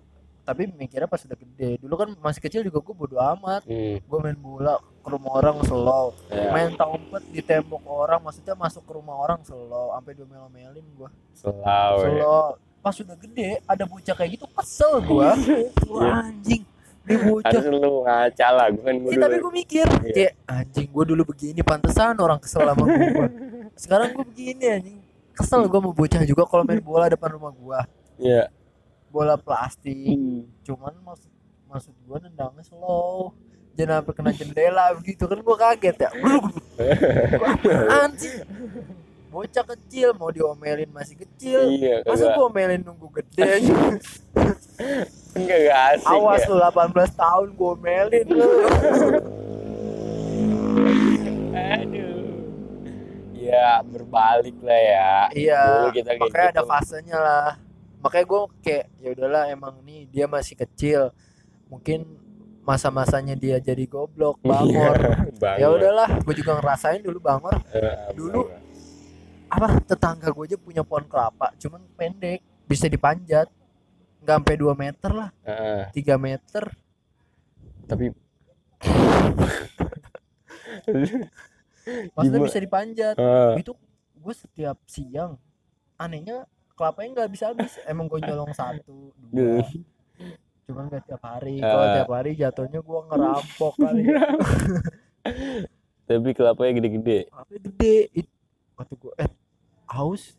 tapi mikirnya pas udah gede. Dulu kan masih kecil juga gue bodo amat. Hmm, gue main bola ke rumah orang slow. Ya, main taumpet di tembok orang maksudnya masuk ke rumah orang slow sampai diomelin gue selalu ya. slow. Pas udah gede ada bocah kayak gitu kesel gue Wah, anjing ini bocah. Lu ngaca lah gue kan gue Iya, tapi gue mikir Iya. kayak anjing gue dulu begini pantesan orang kesel sama gue sekarang gue begini anjing. Kesel gue mau bocah juga kalau main bola depan rumah gue ya bola plastik. Hmm. cuman maksud maksud gue nendangnya slow. Jangan sampai kena jendela begitu kan gue kaget ya. Gua sih bocah kecil mau diomelin masih kecil. Iya masa gue omelin nunggu gede enggak gak asik awas ya. lu 18 tahun gue omelin lu. Aduh. Ya berbalik lah ya. Iya Dulu kita makanya ada gitu. fasenya lah makanya gue kayak ya udahlah emang nih dia masih kecil mungkin masa-masanya dia jadi goblok bangor Bangor. ya udahlah gue juga ngerasain dulu bangor. Eh, Dulu- apa tetangga gue aja punya pohon kelapa cuman pendek bisa dipanjat. Nggak sampai 2 meter lah. 3 meter. Tapi maksudnya Gimana? bisa dipanjat. Itu gue setiap siang anehnya kelapanya nggak bisa habis. Emang gue nyolong satu dua. Cuman gak tiap hari. Kalau Ah. tiap hari jatuhnya gue ngerampok kali tapi kelapanya gede-gede. Apa gede. It- kata gue eh haus.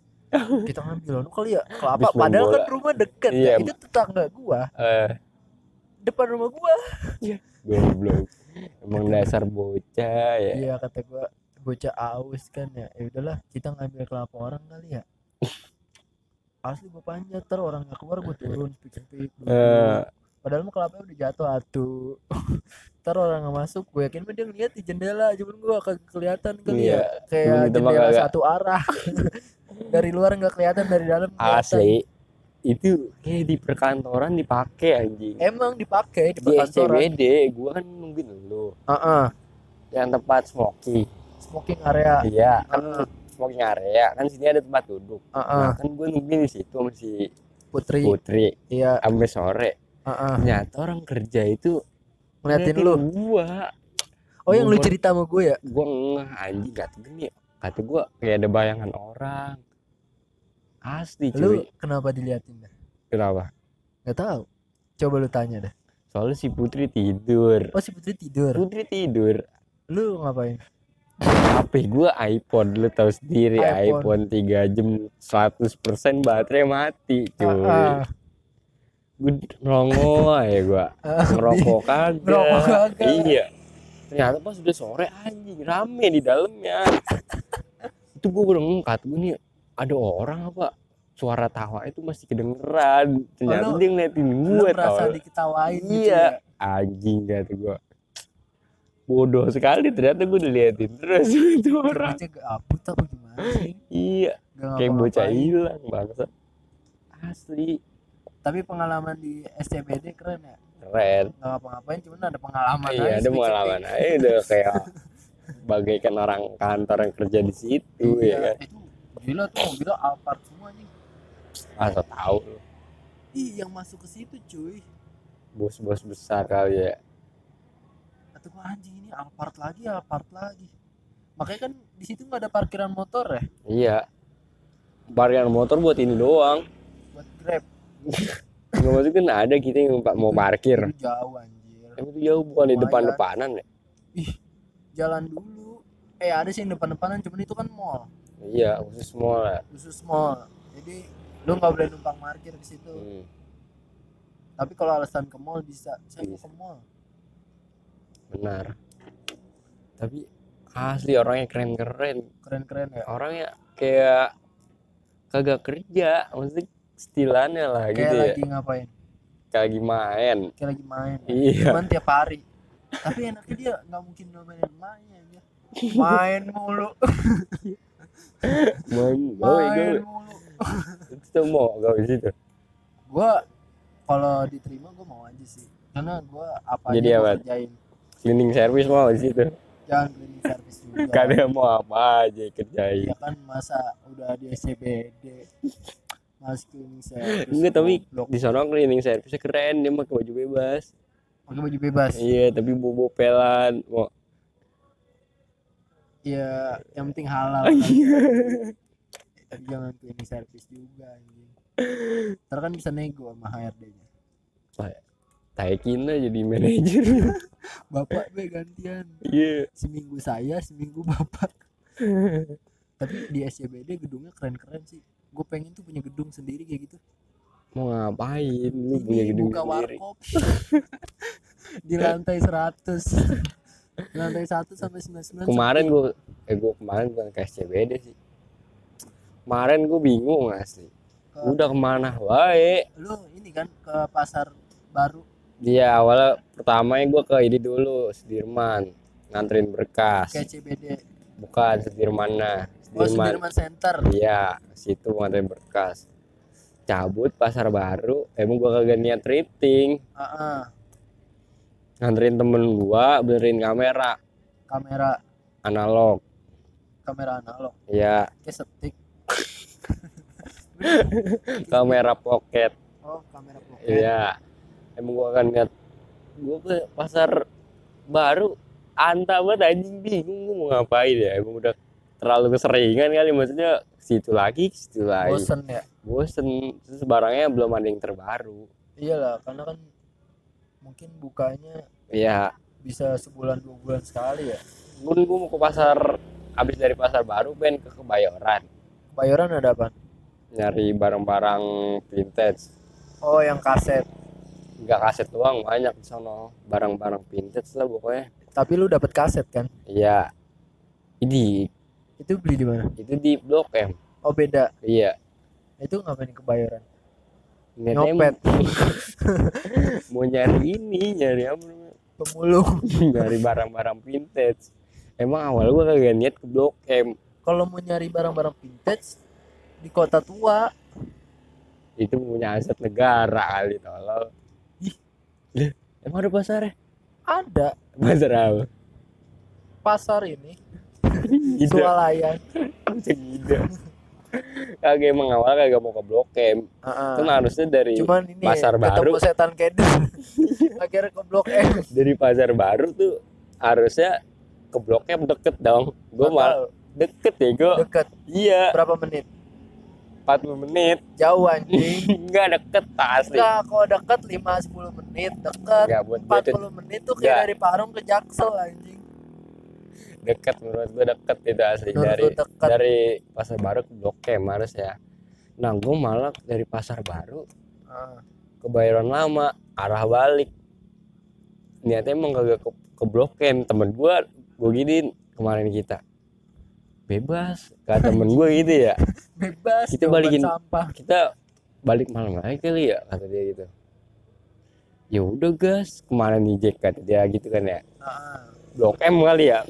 Kita ngambil anu kali ya kelapa. Habis padahal kan rumah deket Iya. ya. itu tetangga gua. Eh. Depan rumah gua. Goblok. Emang dasar bocah ya. iya kata gua bocah aus kan ya. Ya udahlah kita ngambil kelapa orang kali ya asli gua panjat ter orang nggak keluar gua turun speak speak Eh, padahal mah kelapanya udah jatuh atuh. Ntar orang nggak masuk gue yakin dia ngeliat di jendela cuman gua kagak kelihatan kali Iya, ya. Kayak jendela kagak. satu arah. Dari luar nggak kelihatan dari dalam kelihatan. asli. Itu kayak di perkantoran dipakai anjing. Emang dipakai di di perkantoran. SCBD gua kan nungguin lu. Heeh. yang tempat smoky. Smoking area. Iya. Kan smoking area kan sini ada tempat duduk. Heeh. nah kan gua nungguin di situ sama si putri. Putri. Iya. Sampai sore. Heeh. ternyata orang kerja itu ngeliatin lu? gua. Oh yang lu cerita sama gue ya? Gua ngeh anjing kata gini kata gua kayak ada bayangan orang. Asli lu cuy. kenapa diliatin dah? Kenapa? Nggak tahu. Coba lu tanya dah. Soalnya si Putri tidur. Oh si putri tidur? Putri tidur. Lu ngapain HP gua iPhone lu tahu sendiri iPhone. iPhone, 3 jam 100% baterai mati cuy. Ah, gue nongol aja gua. Ah. ngerokok kagak. iya. Ternyata pas udah sore anjing rame di dalamnya. Itu gua udah ngangkat gue nih ada orang apa? Suara tawa itu masih kedengeran. Lu- ternyata dia ngeliatin gue merasa tau diketawain gitu Iya. ya? Anjing kata gua bodoh sekali ternyata gue diliatin terus. Itu orang. aja gabut apa gimana sih? Iya Gak kayak bocah hilang bangsa. Asli. Tapi pengalaman di SCBD keren ya? Keren. Nggak ngapa-ngapain cuman ada pengalaman iya ada pengalaman aja udah kayak bagaikan orang kantor yang kerja di situ ya iya kan? itu gila tuh mobilnya Alphard semua nih asal tahu ih yang masuk ke situ cuy. Bos-bos besar kali ya kata gua anjing ini Alphard lagi Alphard lagi. Makanya kan di situ nggak ada parkiran motor ya? Iya. Parkiran motor buat ini doang. Buat grab. Nggak maksud kan ada kita yang mau parkir. Itu jauh anjir. Emang itu jauh bukan di Lumayan. depan-depanan ya? Jalan dulu. Eh ada sih yang depan-depanan cuman itu kan mall. Iya khusus mall lah khusus mall. Jadi lu nggak boleh numpang parkir di situ. Hmm. tapi kalau alasan ke mall bisa saya mau ke mall benar. Tapi asli orangnya keren-keren. Keren-keren ya? Orangnya kayak kagak kerja maksudnya stilannya lah kayak gitu ya. lagi ngapain? Kayak lagi main. Kayak lagi main. Iya. Cuman tiap hari. Tapi enaknya dia nggak mungkin main main aja main mulu. Main main mulu. Itu mau gawe situ gua kalau diterima gua mau aja sih. Karena gua apa Jadi aja kerjain cleaning service mau di situ? Jangan cleaning service juga kadang mau apa aja kerjain. Ya kan masa udah di SCBD mas cleaning service enggak tapi goblok. di sana cleaning service keren dia pakai baju bebas. Pakai baju bebas? Iya tapi bobo pelan mau. Ya yang penting halal. Kan. Tapi jangan cleaning service juga anjing. Ntar kan bisa nego sama HRD nya taikin aja jadi manajer. Bapak be gantian. Iya. Seminggu saya seminggu bapak. Tapi di SCBD gedungnya keren-keren sih. Gue pengen tuh punya gedung sendiri kayak gitu. Mau ngapain? Lu Ini punya gedung buka sendiri. warkop. Di lantai 100 di lantai 1 sampai 99 kemarin gua eh gua kemarin bukan ke SCBD sih. Kemarin gua bingung asli. Ke- udah ke mana wae? Lu ini kan ke pasar baru dia awalnya pertamanya gua ke ini dulu Sudirman nganterin berkas. Ke CBD bukan Sudirman nah oh Sudirman. Sudirman Center. Iya situ nganterin berkas. Cabut pasar baru emang gua kagak niat tripping Heeh, nganterin temen gua benerin kamera. Kamera. Analog. Kamera analog. Ya kayak kamera pocket. Oh kamera M. Iya. Emang gua akan lihat gua ke pasar baru anta banget anjing bingung gua mau ngapain ya. Emang udah terlalu keseringan kali maksudnya situ lagi situ lagi. bosen ya Bosen. Terus barangnya belum ada yang terbaru. iyalah karena kan mungkin bukanya Iya. bisa sebulan dua bulan sekali ya Gua, gua mau ke pasar habis dari pasar baru pengen ke Kebayoran Bayoran ada apa nyari barang-barang vintage. oh yang kaset Enggak kaset doang banyak di sono. Barang-barang vintage lah pokoknya. tapi lu dapat kaset kan Iya. Ini itu beli di mana itu di Blok M. oh beda Iya. itu ngapain ke Bayoran nyopet mau nyari ini nyari apa pemulung nyari barang-barang vintage emang awal gua kagak niat ke blok M kalau mau nyari barang-barang vintage di kota tua itu punya aset negara kali tolol Ih. Lah, emang ada pasarnya ada. Pasar apa? Pasar ini. Swalayan gitu kagak emang awal kagak mau ke blok M Heeh. kan harusnya dari cuman ini pasar baru. setan keden akhirnya ke blok M dari pasar baru tuh harusnya ke blok M deket dong. Gua malah deket ya gua deket. Iya. Berapa menit 40 menit. Jauh anjing. Enggak deket asli. Enggak kalau deket 5 10 menit deket. Enggak buat gua itu 40 menit tuh kayak dari Parung ke Jaksel anjing. Deket menurut gue deket itu asli. Menurut dari deket. dari pasar baru ke blok M harus ya. Nah gue malah dari pasar baru Ah, ke Bayoran lama arah balik. Niatnya emang kagak ke, ke blok M temen gue gue giniin kemarin kita bebas. Kata temen gue gitu ya. Bebas Kita balikin. sampah. kita balik malam lagi kali ya kata dia gitu. Ya udah gas. Kemarin nih Jack kata dia gitu kan ya. Blok M kali ya.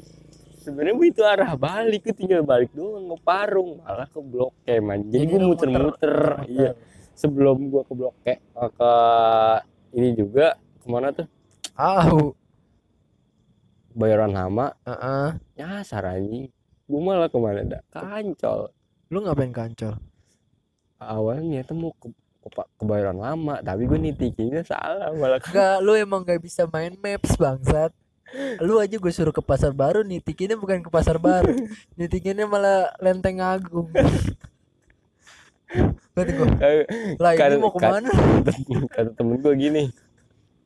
Sebenarnya itu arah balik gue tinggal balik doang ke Parung malah ke blok M aja jadi gue muter-muter. iya. Sebelum gua ke blok E ke ini juga ke mana tuh? Au. Bayoran Lama Heeh. nyasar anjing gue malah ke mana dah kancol Lu ngapain kancol? awalnya tuh mau ke ke, Pa- ke Bayoran Lama tapi gue nitikinnya salah malah Enggak, lu emang gak bisa main maps bangsat. Lu aja gue suruh ke pasar baru, nitikinnya bukan ke pasar baru. nitikinnya malah Lenteng Agung. Berarti gue, lah ini mau ke mana? kata temen gue gini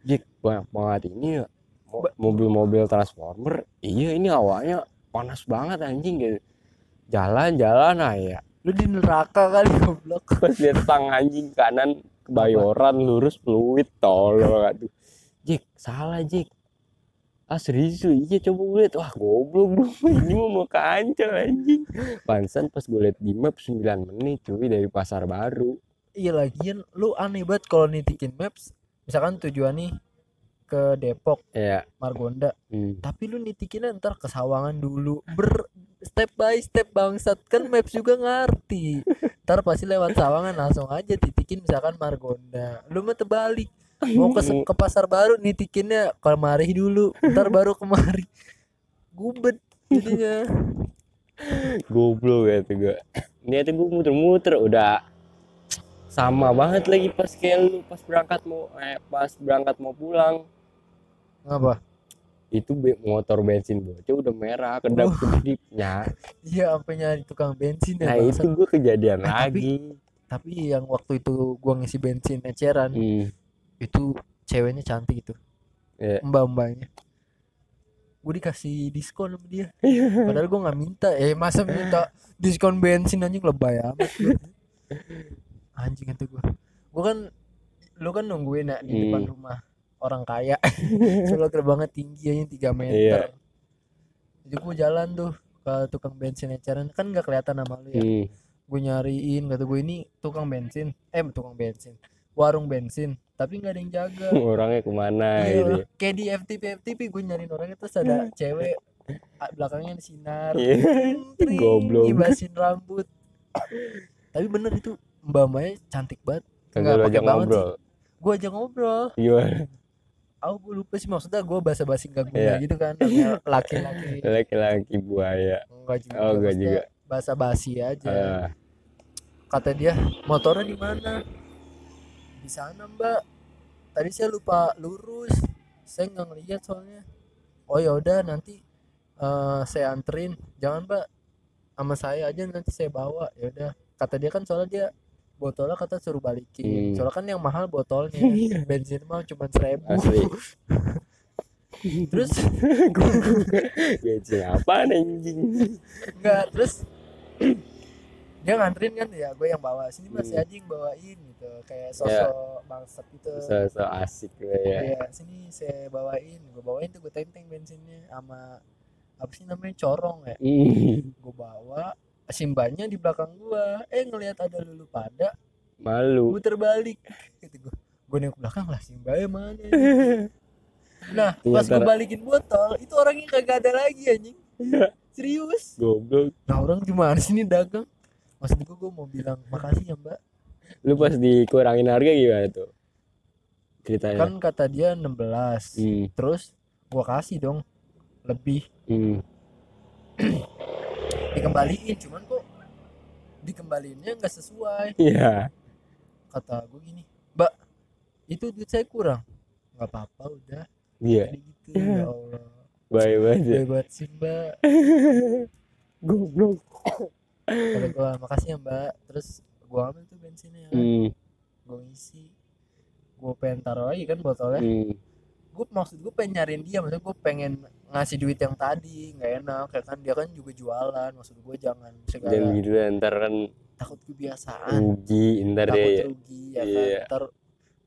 Jik banyak banget ini mo- mobil-mobil transformer iya ini awalnya panas banget anjing gitu. Jalan-jalan aja Lu di neraka kali goblok. pas lihat tang anjing kanan kebayoran lurus fluid tolol aduh Jik salah Jik. Ah serius lu? iya coba gue liat. Wah goblok bro. Ini mau mau kancel anjing. Pansan pas gue liat di map 9 menit cuy dari pasar baru. Iya lagian lu aneh banget kalau nitikin maps. Misalkan tujuan nih ke Depok, ya Margonda. hmm. Tapi lu nitikinnya ntar ke Sawangan dulu. Ber step by step bangsat kan maps juga ngerti. Ntar pasti lewat Sawangan langsung aja titikin misalkan Margonda. Lu mah terbalik. Mau ke, ke pasar baru nitikinnya kemari dulu, ntar baru kemari. Gubet jadinya. goblok gitu gue niatnya gue muter-muter udah sama banget lagi pas kayak lu pas berangkat mau eh, pas berangkat mau pulang Ngapa? itu be- motor bensin bocah udah merah kedap kedipnya Iya, sampai nyari tukang bensin ya nah itu bangsat. gue kejadian tapi- lagi Tapi yang waktu itu gua ngisi bensin eceran, hmm. itu ceweknya cantik itu. Iya. Mbak-mbaknya. Gue dikasih diskon sama dia. Padahal gua nggak minta. Eh, masa minta diskon bensin anjing lebay amat. Anjing itu gua. Gua kan lu kan nungguin ya di depan Hmm. rumah orang kaya. Soalnya terbangnya tinggi aja 3 meter. Iya. Jadi gua jalan tuh ke tukang bensin eceran kan nggak kelihatan sama lu ya. Hmm. gue nyariin kata gue ini tukang bensin eh tukang bensin warung bensin tapi nggak ada yang jaga orangnya ke mana Iya, gitu kayak di FTP FTP gue nyariin orangnya terus ada cewek ah, belakangnya sinar Iya. tring, Goblok. ngibasin rambut tapi bener itu mbak Maya cantik banget kagak Nggak lu ajak banget ngobrol gue aja ngobrol gimana aku gue lupa sih maksudnya gue bahasa basi gak guna Iya. gitu kan laki-laki. Laki-laki buaya. Enggak juga Oh, enggak juga. bahasa basi aja. Ah, kata dia motornya di mana? Di sana mbak. Tadi saya lupa lurus. Saya nggak ngeliat soalnya. Oh ya udah nanti eh, saya anterin. Jangan mbak. Sama saya aja nanti saya bawa. Ya udah. Kata dia kan soalnya dia botolnya kata suruh balikin. Hmm. soalnya kan yang mahal botolnya. Bensin mah cuma seribu. Terus? Bensin apa anjing? Enggak terus? Dia nganterin kan ya gue yang bawa. Sini mas Hmm. aja yang bawain gitu. Kayak sosok bangsat gitu. So, so asik gue ya. Iya, sini saya bawain, gue bawain tuh gue tenteng bensinnya sama apa sih namanya corong ya. Gue bawa simbanya di belakang gua. Eh ngelihat ada lulu pada, malu muter balik. Gitu gue. Gue nengok belakang lah simbanya mana. ini? Nah, pas gue Ternyata- balikin botol, itu orangnya kagak ada lagi anjing. Serius. goblok Nah, orang gimana sih ini dagang? Maksud gue gue mau bilang makasih ya mbak lu pas dikurangin harga gimana tuh ceritanya Kan kata dia 16 hmm, Terus gua kasih dong Lebih hmm. dikembaliin cuman kok dikembaliinnya nggak sesuai. Iya. Kata gue gini mbak itu duit saya kurang. Nggak apa-apa udah. Iya. Jadi gitu ya Allah. Baik banget ya. hebat sih mbak. Goblok. Kata gue makasih ya mbak. Terus gue ambil tuh bensinnya. Hmm, gue ngisi. Gue pengen taruh lagi kan botolnya. Hmm. Gue maksud gue pengen nyariin dia maksud gue pengen ngasih duit yang tadi nggak enak ya kan? Dia kan juga jualan maksud gue jangan jangan segala gitu lah, ntar kan takut kebiasaan. rugi ntar takut dia rugi ya kan? Iya. ntar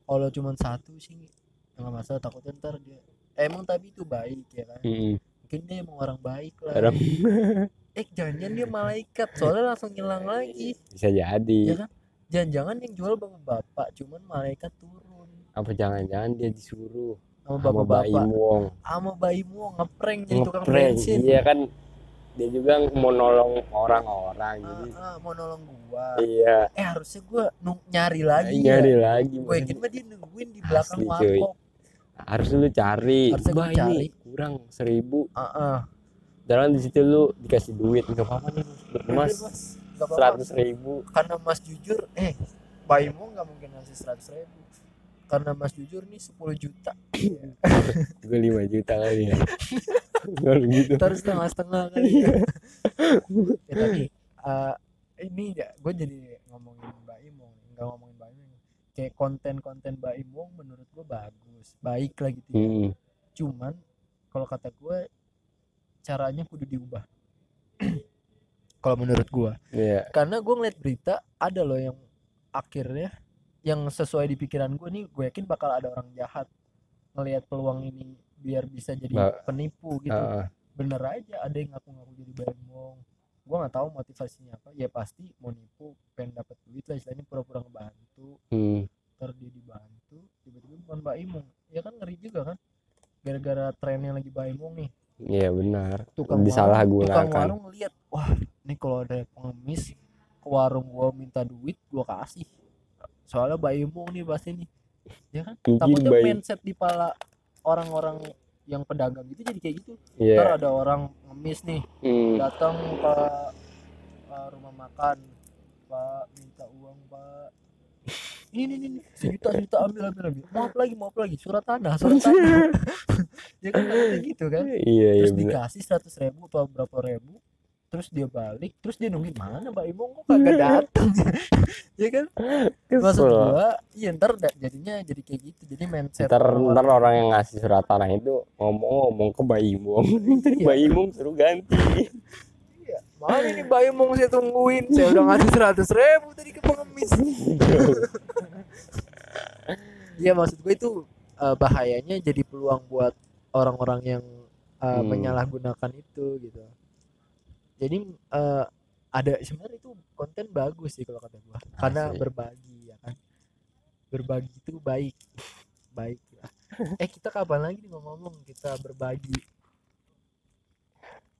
kalau cuma satu sih nggak masalah takutnya ntar dia Eh, emang tapi itu baik ya kan? Hmm, mungkin dia emang orang baik lah. Orang eh jangan-jangan dia malaikat soalnya langsung hilang lagi. Bisa jadi. Ya kan? Jangan-jangan yang jual bapak-bapak cuman malaikat turun. Apa jangan-jangan dia disuruh sama sama Mbak bapak-bapak Imwong sama bayi mau ngeprank jadi tukang bensin. iya kan. Dia juga mau nolong orang-orang jadi Ah, ah, mau nolong gua. Iya. Eh harusnya gua nung- nyari lagi nyari ya. lagi gue yakin mah dia nungguin di belakang warkop. harus lu cari. Harusnya gua ini cari. kurang seribu. Ah ah. jalan di situ lu dikasih duit nggak apa-apa nih mas. Udah, Mas. Seratus ribu. Karena mas jujur eh bayimu nggak mungkin ngasih seratus ribu karena mas jujur nih 10 juta. Gue lima juta kali ya. Gitu ntar setengah setengah kali ya. ya tapi eh, ini ya gue jadi ngomongin Mbak Imong. Nggak ngomongin Mbak Imong. Kayak konten-konten Mbak Imong menurut gue bagus. Baik lah gitu ya. hmm. cuman kalau kata gue caranya kudu diubah. Kalau menurut gue iya. Karena gue ngeliat berita ada loh yang akhirnya yang sesuai di pikiran gue nih gue yakin bakal ada orang jahat ngelihat peluang ini biar bisa jadi Ba- penipu gitu. Heeh. bener aja ada yang ngaku-ngaku jadi bemong gue nggak tahu motivasinya apa. Ya pasti mau nipu pengen dapat duit lah istilahnya pura-pura ngebantu. Hmm. ntar dia dibantu tiba-tiba bukan Mbak Imong ya kan ngeri juga kan gara-gara trennya lagi Mbak Imong nih. Iya benar. Tukang warung, tukang warung ngeliat wah ini kalau ada pengemis ke warung gua minta duit gua kasih soalnya Mbak Imong nih pasti nih. Ya kan? Mungkin takutnya Mbak- mindset di pala orang-orang yang pedagang itu jadi kayak gitu. Iya. Ntar ada orang ngemis nih. Hmm. datang ke rumah makan. Pak minta uang pak. Ini ini ini sejuta sejuta ambil ambil ambil. Maaf lagi maaf lagi. Surat tanah surat tanah. Ya kan gitu kan. Iya iya terus benar. dikasih seratus ribu atau berapa ribu terus dia balik terus dia nungguin mana mbak Imong kok kagak datang ya kan? Maksud gua iya ntar jadinya jadi kayak gitu. Jadi mindset ntar orang- ntar orang yang ngasih surat tanah itu ngomong-ngomong ke Mbak Imung Iya. Mbak Imung suruh ganti. Mana nih mbak Imong saya tungguin. Saya udah ngasih seratus ribu tadi ke pengemis. Iya maksud gue itu eh, bahayanya jadi peluang buat orang-orang yang eh, Hmm. menyalahgunakan itu gitu. Jadi eh, ada sebenarnya itu konten bagus sih kalau kata gue karena Asli. berbagi ya kan. Berbagi itu baik. Baik lah. Eh kita kapan lagi nih ngomong kita berbagi?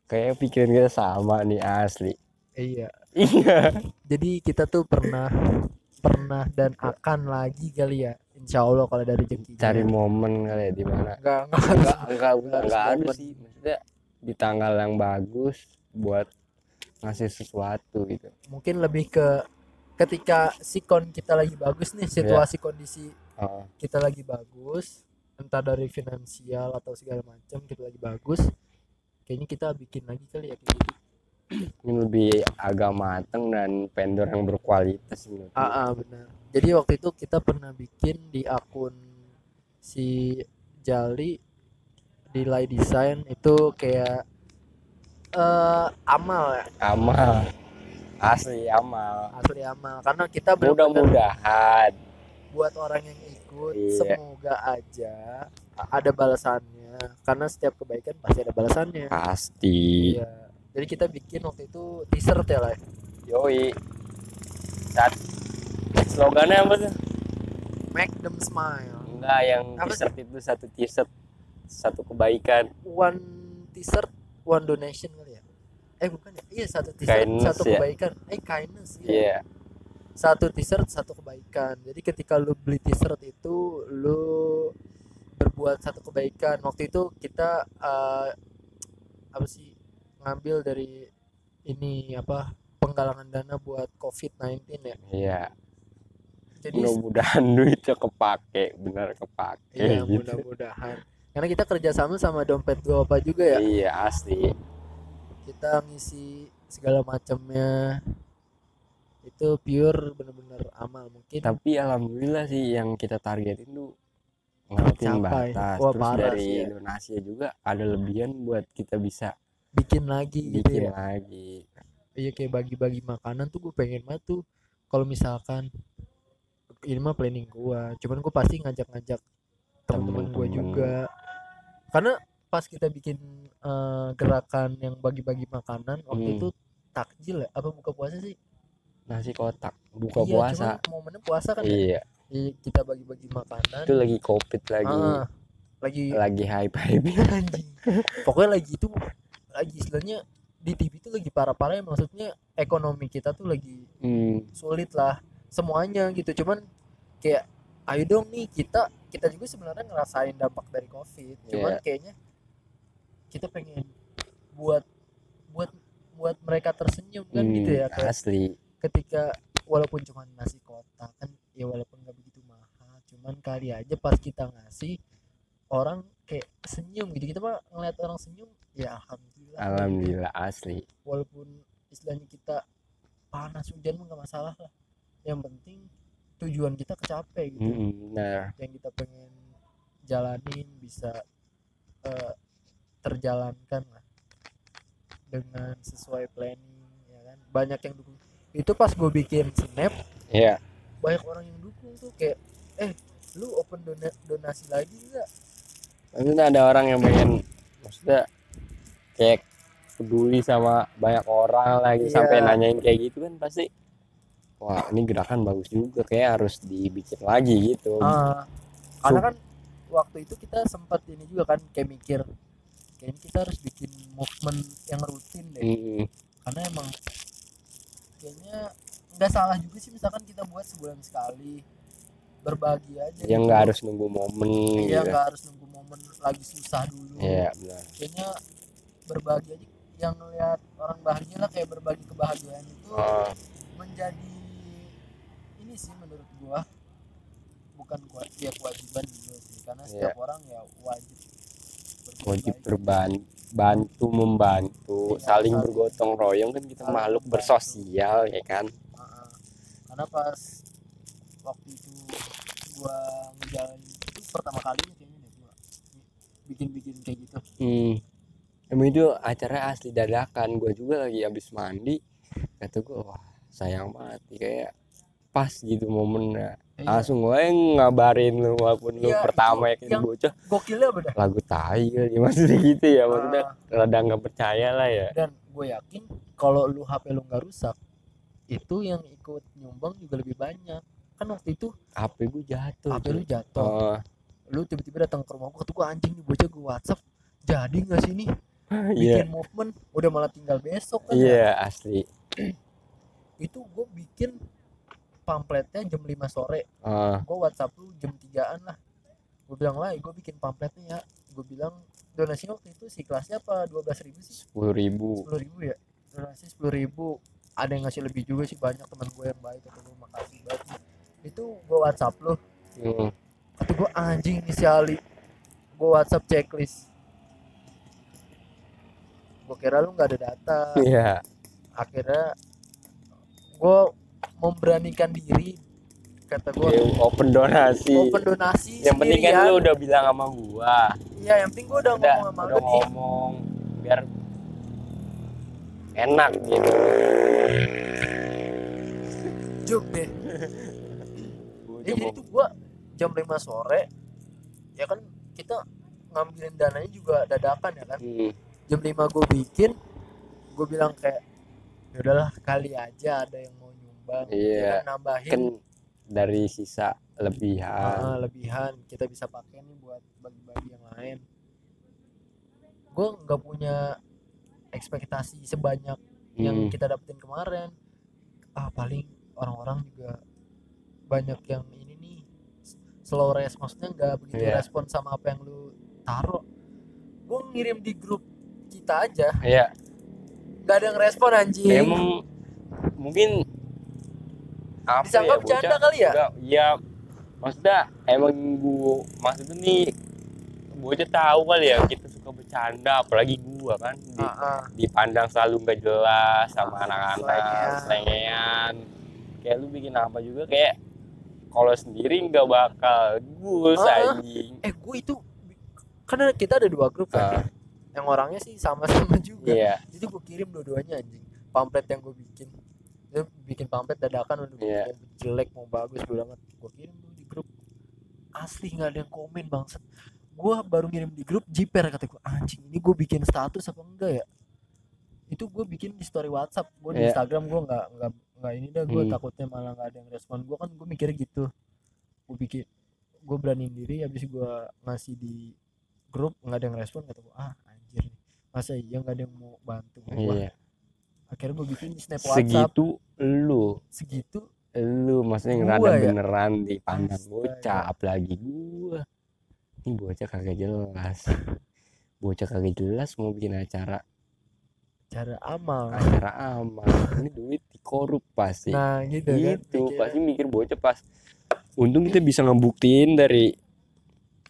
kayak pikiran kita sama nih asli iya. iya Jadi kita tuh pernah pernah dan akan lagi kali ya. Insya Allah kalau dari rezeki. cari momen kali ya di mana enggak enggak enggak enggak Harus enggak ada momen. sih maksudnya di tanggal yang bagus buat ngasih sesuatu gitu. Mungkin lebih ke ketika sikon kita lagi bagus nih situasi kondisi Oh, kita lagi bagus entah dari finansial atau segala macam kita lagi bagus kayaknya kita bikin lagi kali ya kayak gitu. Ini lebih agak mateng dan vendor yang berkualitas menurut gue. ah, ah, benar. Jadi waktu itu kita pernah bikin di akun si Jali di Lay Design itu kayak eh amal ya? Amal. Asli amal. Asli amal. Karena kita mudah-mudahan. buat orang yang ikut Iya. semoga aja ada balasannya. Karena setiap kebaikan pasti ada balasannya. Pasti. Iya. Jadi kita bikin waktu itu t-shirt ya lah. yoi. Saat slogannya apa tuh? Make them smile. enggak yang t-shirt itu satu t-shirt satu kebaikan. One t-shirt, one donation kali ya. Eh bukan ya? Iya satu t-shirt, Kindness satu ya? kebaikan. Eh kindness. iya Iya. Satu t-shirt, satu kebaikan. Jadi ketika lu beli t-shirt itu lu berbuat satu kebaikan. Waktu itu kita eh, apa sih ngambil dari ini apa penggalangan dana buat COVID-19 ya. iya Jadi mudah-mudahan duitnya kepake benar kepake Iya gitu. mudah-mudahan. Karena kita kerjasama sama dompet gua apa juga ya. iya asli Kita ngisi segala macamnya. Itu pure bener-bener amal mungkin. tapi alhamdulillah sih yang kita targetin tuh ngelewatin batas Wah, terus dari ya. donasi juga ada lebihan buat kita bisa Bikin lagi gitu bikin ya. lagi Iya kayak bagi-bagi makanan tuh gue pengen banget tuh. Kalau misalkan ini mah planning gua. Cuman gue pasti ngajak-ngajak teman-teman gue juga. Karena pas kita bikin eh, gerakan yang bagi-bagi makanan waktu Hmm. itu takjil ya apa buka puasa sih? nasi kotak buka iya, puasa cuman momennya puasa kan ya? iya Iya, kita bagi-bagi makanan. itu lagi covid lagi Ah, lagi lagi hype hype anjing. Pokoknya lagi itu lagi istilahnya di TV itu lagi parah-parah maksudnya ekonomi kita tuh lagi hmm, sulit lah semuanya gitu. Cuman kayak ayo dong nih kita kita juga sebenarnya ngerasain dampak dari Covid. Cuman Iya. kayaknya kita pengen buat buat buat mereka tersenyum kan hmm, gitu ya kayak asli ketika walaupun cuma nasi kotak kan ya walaupun nggak begitu mahal cuman kali aja pas kita ngasih orang kayak senyum gitu kita mah ngeliat orang senyum ya alhamdulillah alhamdulillah asli walaupun istilahnya kita panas hujan mah nggak masalah lah yang penting tujuan kita kecapai gitu. Mm-mm, benar. Yang kita pengen jalanin bisa eh, terjalankan lah dengan sesuai planning ya kan? Banyak yang dukung. Itu pas gue bikin snap Iya. banyak orang yang dukung tuh kayak eh lu open dona- donasi lagi enggak maksudnya ada orang yang pengen maksudnya kayak peduli sama banyak orang lagi Iya. sampai nanyain kayak gitu kan pasti wah ini gerakan bagus juga kayak harus dibikin lagi gitu. Ah, karena kan waktu itu kita sempat ini juga kan kayak mikir kayaknya kita harus bikin movement yang rutin deh. Mm-mm. karena emang kayaknya nggak salah juga sih misalkan kita buat sebulan sekali berbagi aja yang gitu. nggak harus nunggu momen iya gitu nggak harus nunggu momen lagi susah dulu. Iya benar. Kayaknya berbagi aja yang ngeliat orang bahagia lah kayak berbagi kebahagiaan itu oh, menjadi ini sih menurut gua bukan gua ya kewajiban juga sih karena Iya. setiap orang ya wajib wajib berban bantu membantu Iya, saling saling- bergotong royong kan kita saling makhluk membantu. bersosial ya kan karena pas waktu itu gua ngejalanin itu pertama kalinya kayaknya deh gua bikin-bikin kayak gitu hmm. emang itu acara asli dadakan gue juga lagi habis mandi kata gue wah sayang banget kayak pas gitu momennya. Eh, langsung gue ngabarin lu walaupun lu Iya, pertama itu ya kayak yang- bocah. gokilnya apa dah? Lagu tai kali maksudnya gitu ya maksudnya Ah, rada nggak percaya lah ya. Dan gue yakin kalau lu HP lu nggak rusak itu yang ikut nyumbang juga lebih banyak. Kan waktu itu HP gue jatuh HP lu jatuh. Oh, lu tiba-tiba datang ke rumah gua kata gua anjing nih bocah gua WhatsApp jadi nggak sih nih? Iya. Bikin movement udah malah tinggal besok kan ya. iya asli. Itu gue bikin pamfletnya jam 5 sore. Ah, gue WhatsApp lu jam 3an lah. Gue bilang lah gue bikin pamfletnya ya. Gue bilang donasi waktu itu si kelasnya apa? 12.000 ribu sih. Sepuluh ribu. 10.000 ribu ya? Donasi 10.000 ribu. Ada yang ngasih lebih juga sih banyak teman gue yang baik kata gue makasih banget itu gue WhatsApp lu. Hmm. kata gue anjing ini si Ali. Gue WhatsApp checklist. Gue kira lu nggak ada data. Iya. akhirnya gue memberanikan diri kata gue Ya, open donasi. open donasi yang penting kan lu udah bilang sama gua. iya yang penting gue udah, Udah, ngomong sama udah lu. nih ngomong biar enak gitu. juk deh. Gua ya jadi tuh gue jam 5 sore ya kan kita ngambilin dananya juga dadakan ya kan? Hmm, jam 5 gue bikin gue bilang kayak ya udahlah kali aja ada yang mau Iya. ya kan, nambahin. Kan dari sisa lebihan. ah, lebihan. Kita bisa pakai nih buat bagi-bagi yang lain. Gue nggak punya ekspektasi sebanyak yang Hmm, kita dapetin kemarin. Ah paling orang-orang juga banyak yang ini nih slow res. Maksudnya nggak begitu Iya. respon sama apa yang lu taruh. Gue ngirim di grup kita aja. Iya, nggak ada yang respon anjing. Emang mungkin apa disangka ya, bercanda kali ya? Enggak, iya. Maksudnya emang gua maksudnya nih bocah tahu kali ya kita suka bercanda apalagi gua kan di, Ah, ah. dipandang selalu nggak jelas sama anak-anak Selengean. kayak lu bikin apa juga kayak kalau sendiri nggak bakal gus Ah, ah. anjing. Eh gue itu karena kita ada dua grup kan? Ah, yang orangnya sih sama-sama juga. Iya. Jadi gue kirim dua-duanya anjing. Pamflet yang gue bikin dia bikin pamflet dadakan udah Iya. mau jelek mau bagus gue banget gue kirim tuh di grup. Asli nggak ada yang komen bangsat. Gue baru ngirim di grup jiper kata gue anjing ini gue bikin status apa enggak ya? Itu gue bikin di story WhatsApp gue di Iya. Instagram gue nggak nggak nggak ini dah gue Hmm. takutnya malah nggak ada yang respon. Gue kan gue mikirnya gitu. Gue bikin gue beraniin diri habis gue ngasih di grup nggak ada yang respon kata gue ah anjir masa iya nggak ada yang mau bantu? Gue iya akhirnya gue bikin di snap WhatsApp. Segitu lu. Segitu lu maksudnya ngerada ya? beneran dipandang Astaga. bocah apalagi gua. Ini bocah kagak jelas. Bocah kagak jelas mau bikin acara. Cara amal. Acara amal. Ini duit dikorup pasti. Nah gitu, kan gitu. pikirnya. pasti mikir bocah pas. Untung kita bisa ngebuktiin dari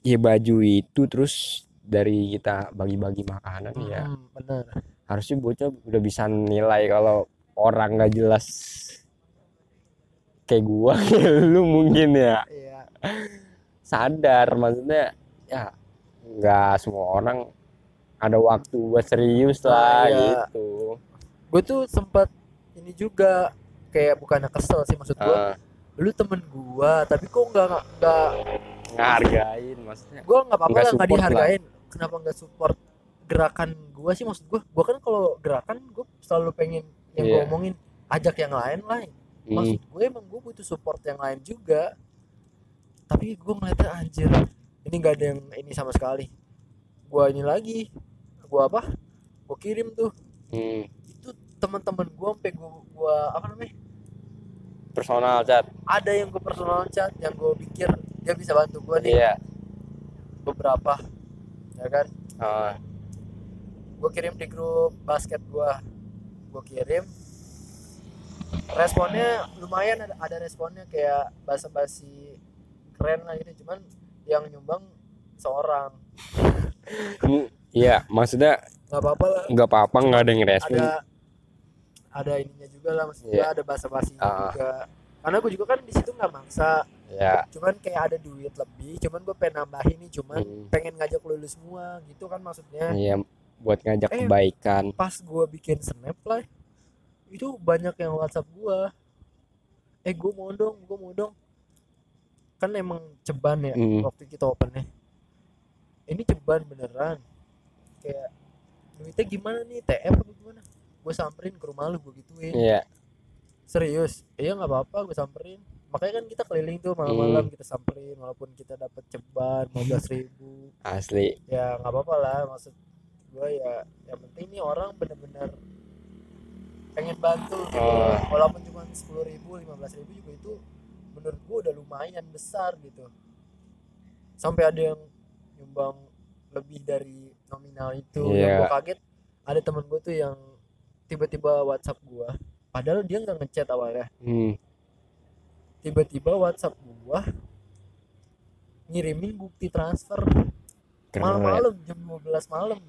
ya baju itu terus dari kita bagi-bagi makanan ya. Hmm, bener harusnya bocah udah bisa nilai kalau orang nggak jelas kayak gua lu mungkin ya. Iya. Sadar maksudnya ya nggak semua orang ada waktu buat serius lah Ah, iya. gitu. Gue tuh sempat ini juga kayak bukannya kesel sih maksud gue Ah, lu temen gua tapi kok nggak nggak ngehargain maksudnya. Gua nggak apa-apa Nggak support lah. dihargain. Kenapa nggak support gerakan gua sih maksud gua. Gua kan kalau gerakan gua selalu pengen yang gua Iya. omongin ajak yang lain lah. Hmm, maksud gue emang gue butuh support yang lain juga. Tapi gue ngeliatnya anjir ini nggak ada yang ini sama sekali. Gue ini lagi gue apa gue kirim tuh. Hmm, itu teman-teman gue sampai gue gua apa namanya? Personal chat. Ada yang gue personal chat yang gue pikir dia bisa bantu gue nih. Iya. Beberapa ya kan? Ah, gue kirim di grup basket gue gue kirim. Responnya lumayan ada, ada responnya kayak basa-basi keren lah gitu. Cuman yang nyumbang seorang. Iya maksudnya nggak apa-apa lah. nggak apa-apa nggak ada yang respon ada ada ininya juga lah maksudnya Iya. ada basa-basi Ah. juga. Karena gue juga kan di situ nggak maksa. Ya cuman kayak ada duit lebih cuman gue pengen nambahin nih cuman hmm, pengen ngajak lu semua gitu kan maksudnya. Iya buat ngajak Eh. kebaikan. pas gua bikin snap lah itu banyak yang WhatsApp gua. Eh gua mau dong gua mau dong. Kan emang ceban ya Hmm. waktu kita opennya ini ceban beneran. Kayak duitnya gimana nih? TF apa gimana? Gue samperin ke rumah lu gue gituin. Iya. Serius? Iya nggak apa-apa gue samperin. Makanya kan kita keliling tuh malam-malam Hmm. kita samperin walaupun kita dapat ceban 15 ribu. Asli. Ya nggak apa-apa lah maksud gue ya yang penting nih orang bener-bener pengen bantu gitu. Oh. walaupun cuma sepuluh ribu lima belas ribu juga itu menurut gue udah lumayan besar gitu. Sampai ada yang nyumbang lebih dari nominal itu. Yang Iya. gue kaget ada temen gue tuh yang tiba-tiba WhatsApp gue padahal dia nggak ngechat awalnya. Hmm. tiba-tiba WhatsApp gua ngirimin bukti transfer malam-malam jam 12 malam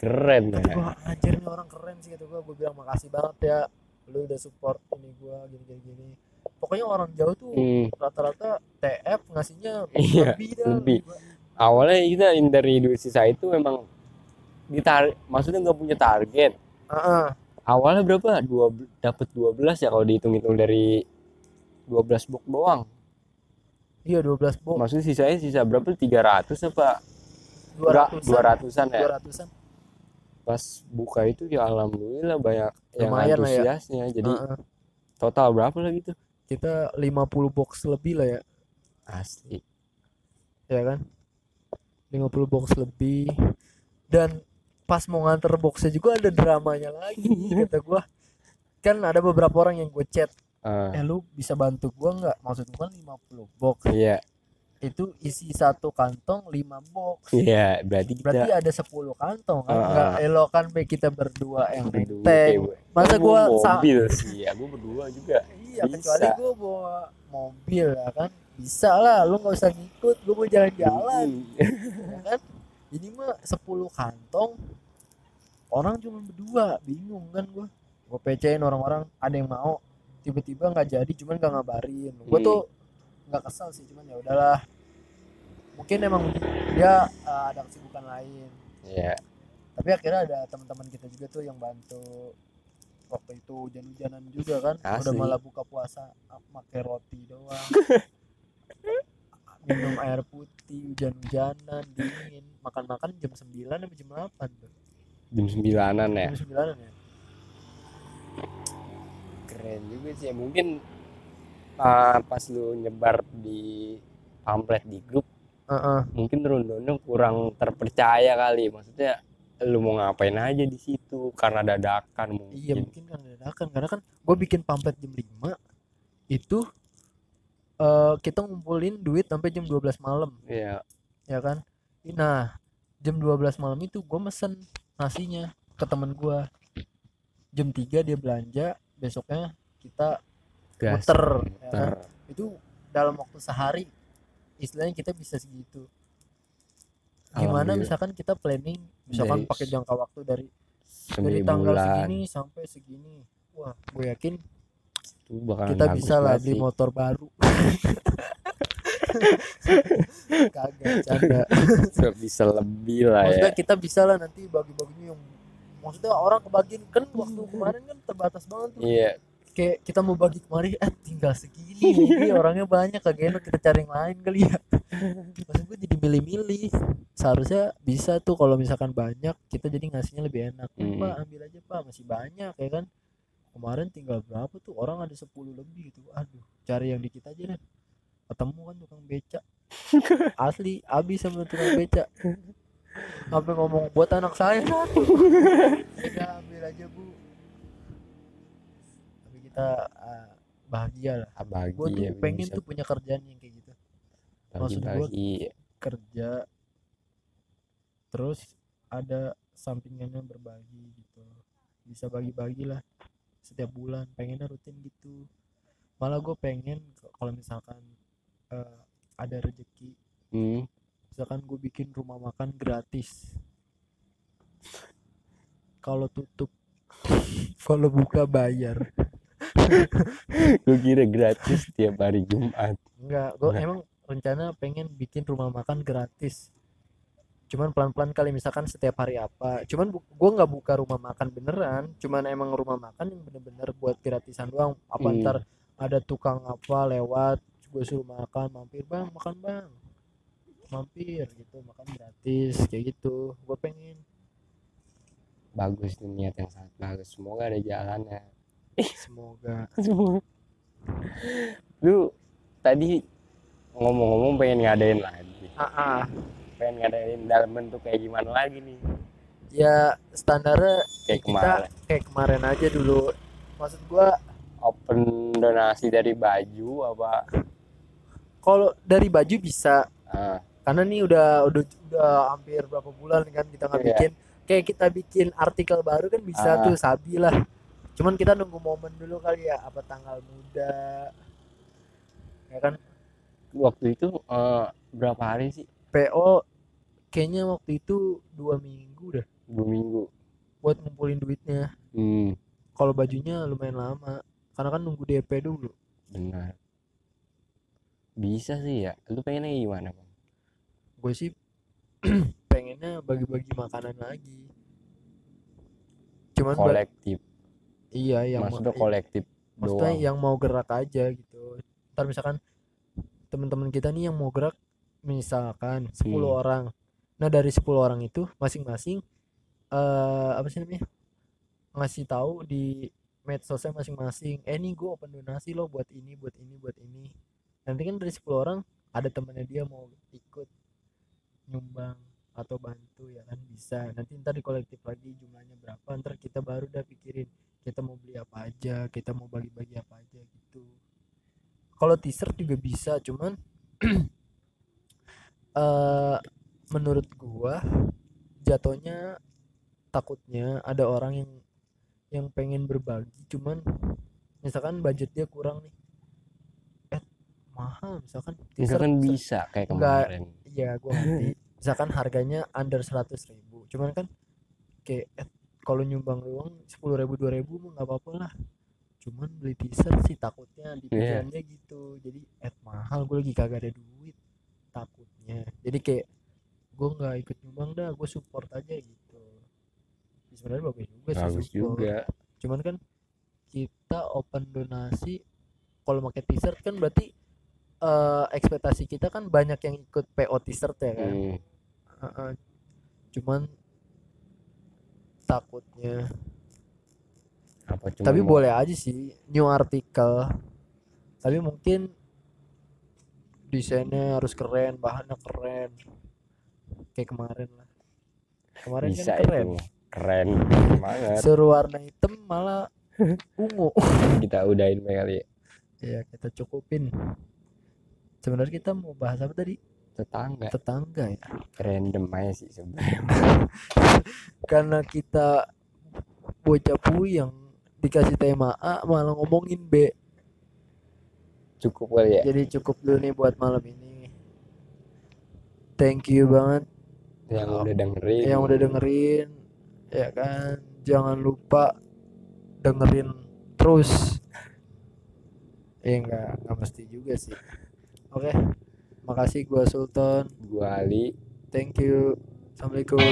keren ya. gua anjir nih orang keren sih kata gua gua bilang makasih banget ya. Lu udah support ini gua gini gini gini. Pokoknya orang jauh tuh Hmm. rata-rata TF ngasihnya Iya, lebih dah lebih. Gua- awalnya kita dari duit sisa itu memang ditar maksudnya nggak punya target. Ah. awalnya berapa? Dua dapat 12 ya kalau dihitung-hitung dari 12 box doang. Iya 12 box. Maksudnya sisanya sisa berapa? 300 apa? Enggak, 200 200-an ya? 200-an pas buka itu ya alhamdulillah banyak yang Lumayan lah ya. antusiasnya. Jadi Ah, ah. total berapa lagi tuh kita 50 box lebih lah ya. Asli. Ya kan? 50 box lebih. Dan pas mau nganter boxnya juga ada dramanya lagi kata gua. Kan ada beberapa orang yang gue chat Ah, eh lu bisa bantu gua nggak? Maksud gua kan 50 box. Iya itu isi satu kantong 5 box iya berarti kita berarti ada 10 kantong kan Ah, nggak ah. elok kan be kita berdua yang nenteng gue. masa gua sa- mobil sih ya gue berdua juga iya Bisa. kecuali gua bawa mobil ya kan bisa lah lu nggak usah ngikut gua mau jalan-jalan Hmm. ya kan ini mah 10 kantong orang cuma berdua bingung kan gua gua pecein orang-orang ada yang mau tiba-tiba nggak jadi cuman nggak ngabarin gua Hmm. tuh nggak kesal sih cuman ya udahlah. Mungkin emang dia uh, ada kesibukan lain. Iya. tapi akhirnya ada teman-teman kita juga tuh yang bantu waktu itu hujan-hujanan juga kan. Udah Asli. malah buka puasa pakai roti doang. Minum air putih hujan-hujanan dingin. Makan-makan jam 9 sampai jam 8 tuh? Jam sembilanan ya? Jam 9 ya? Keren juga sih ya. mungkin uh, pas lu nyebar di pamflet di grup Heeh. mungkin rundownnya kurang terpercaya kali. Maksudnya lu mau ngapain aja di situ? Karena dadakan iya mungkin mungkin kan dadakan. Karena kan gue bikin pamflet jam 5 itu eh kita ngumpulin duit sampai jam 12 malam. Iya. Ya kan? Nah jam 12 malam itu gue mesen nasinya ke temen gue jam 3 dia belanja besoknya kita gas. Muter. Ya kan? muter. itu dalam waktu sehari istilahnya kita bisa segitu. Gimana misalkan kita planning misalkan pakai jangka waktu dari dari tanggal bulan. segini sampai segini. Wah gue yakin itu kita bisa lah beli motor baru. Kagak canda. Bisa- lebih lah ya. Maksudnya kita bisa lah nanti bagi-baginya yang maksudnya orang kebagian kan waktu kemarin kan terbatas banget tuh. Iya kayak kita mau bagi kemarin eh tinggal segini ini orangnya banyak kagak enak kita cari yang lain kali ya. Maksud gue jadi milih-milih. Seharusnya bisa tuh kalau misalkan banyak kita jadi ngasihnya lebih enak. "Eh, Hmm. pak ambil aja pak masih banyak ya kan? Kemarin tinggal berapa tuh? Orang ada 10 lebih gitu. Aduh cari yang dikit aja deh. Ketemu kan tukang beca. Asli abis sama tukang beca. Sampai ngomong buat anak saya. Satu udah ambil aja bu kita ah, bahagia lah. Bagi gue tuh pengen bisa tuh punya kerjaan yang kayak gitu. Maksud bagi-bagi kerja terus ada sampingannya berbagi gitu. Bisa bagi-bagi lah setiap bulan. Pengennya rutin gitu. Malah gue pengen kalau misalkan eh, ada rezeki hmm. misalkan gue bikin rumah makan gratis. Kalau tutup kalau buka bayar gue kira gratis tiap hari Jumat. Enggak gue Enggak. emang rencana pengen bikin rumah makan gratis. Cuman pelan-pelan kali misalkan setiap hari apa. Cuman gue nggak buka rumah makan beneran. Cuman emang rumah makan yang bener-bener buat gratisan doang. Apa Hmm. ntar ada tukang apa lewat gue suruh makan mampir bang makan bang. Mampir gitu makan gratis kayak gitu. Gue pengen. Bagus nih niat yang sangat bagus. Semoga ada jalannya semoga. Lu tadi ngomong-ngomong pengen ngadain lagi. Ah, ah. pengen ngadain dalam bentuk kayak gimana lagi nih? Ya standarnya kayak kita kemarin. kayak kemarin aja dulu. Maksud gua open donasi dari baju apa? Kalau dari baju bisa. Ah, karena nih udah udah udah hampir berapa bulan kan kita nggak Iya. bikin. Kayak kita bikin artikel baru kan bisa Ah. tuh sabi lah cuman kita nunggu momen dulu kali ya apa tanggal muda. Ya kan? Waktu itu eh, berapa hari sih? PO kayaknya waktu itu dua minggu dah. Dua minggu. Buat ngumpulin duitnya. Hmm. Kalau bajunya lumayan lama. Karena kan nunggu DP dulu. Benar. Bisa sih ya. Lu pengennya gimana bang? Gue sih pengennya bagi-bagi makanan lagi. Cuman kolektif iya yang ma- maksudnya i- kolektif maksudnya doang. yang mau gerak aja gitu. Ntar misalkan teman-teman kita nih yang mau gerak misalkan 10 Hmm. orang. Nah dari 10 orang itu masing-masing eh apa sih namanya ngasih tahu di medsosnya masing-masing eh nih gue open donasi lo buat ini buat ini buat ini. Nanti kan dari 10 orang ada temannya dia mau ikut nyumbang atau bantu ya kan bisa. Nanti ntar di kolektif lagi jumlahnya berapa ntar kita baru udah pikirin kita mau beli apa aja kita mau bagi-bagi apa aja gitu kalau t-shirt juga bisa cuman eh menurut gua jatuhnya takutnya ada orang yang yang pengen berbagi cuman misalkan budget dia kurang nih eh mahal misalkan enggak kan se- bisa kayak Enggak. kemarin Iya, gua ngerti. Misalkan harganya under 100 ribu, cuman kan kayak eh, kalau nyumbang doang sepuluh ribu dua ribu mah nggak apa-apa lah. Cuman beli t-shirt sih takutnya di pikirannya gitu. Jadi eh mahal, gue lagi kagak ada duit takutnya. Jadi kayak gue nggak ikut nyumbang dah, gue support aja gitu. Ya, Sebenarnya bagus juga sih bagus support. juga Cuman kan kita open donasi kalau pakai t-shirt kan berarti eh ekspektasi kita kan banyak yang ikut PO t-shirt ya kan. hmm. Heeh. Cuman takutnya. apa cuma Tapi mau- boleh aja sih new artikel. Tapi mungkin desainnya harus keren, bahannya keren. Kayak kemarin lah. Kemarin bisa kan keren. itu keren banget Suruh warna hitam malah ungu. kita udahin kali ya. ya kita cukupin. Sebenarnya kita mau bahas apa tadi? Tetangga Tetangga ya. random aja sih sebenarnya Karena kita bocah puyeng dikasih tema A malah ngomongin B. cukup kali ya Jadi cukup dulu nih buat malam ini. Thank you banget yang udah dengerin yang udah dengerin. Ya kan, jangan lupa dengerin terus. Eh enggak, enggak mesti juga sih. Oke. Makasih gua Sultan. gua Ali Thank you. Assalamualaikum.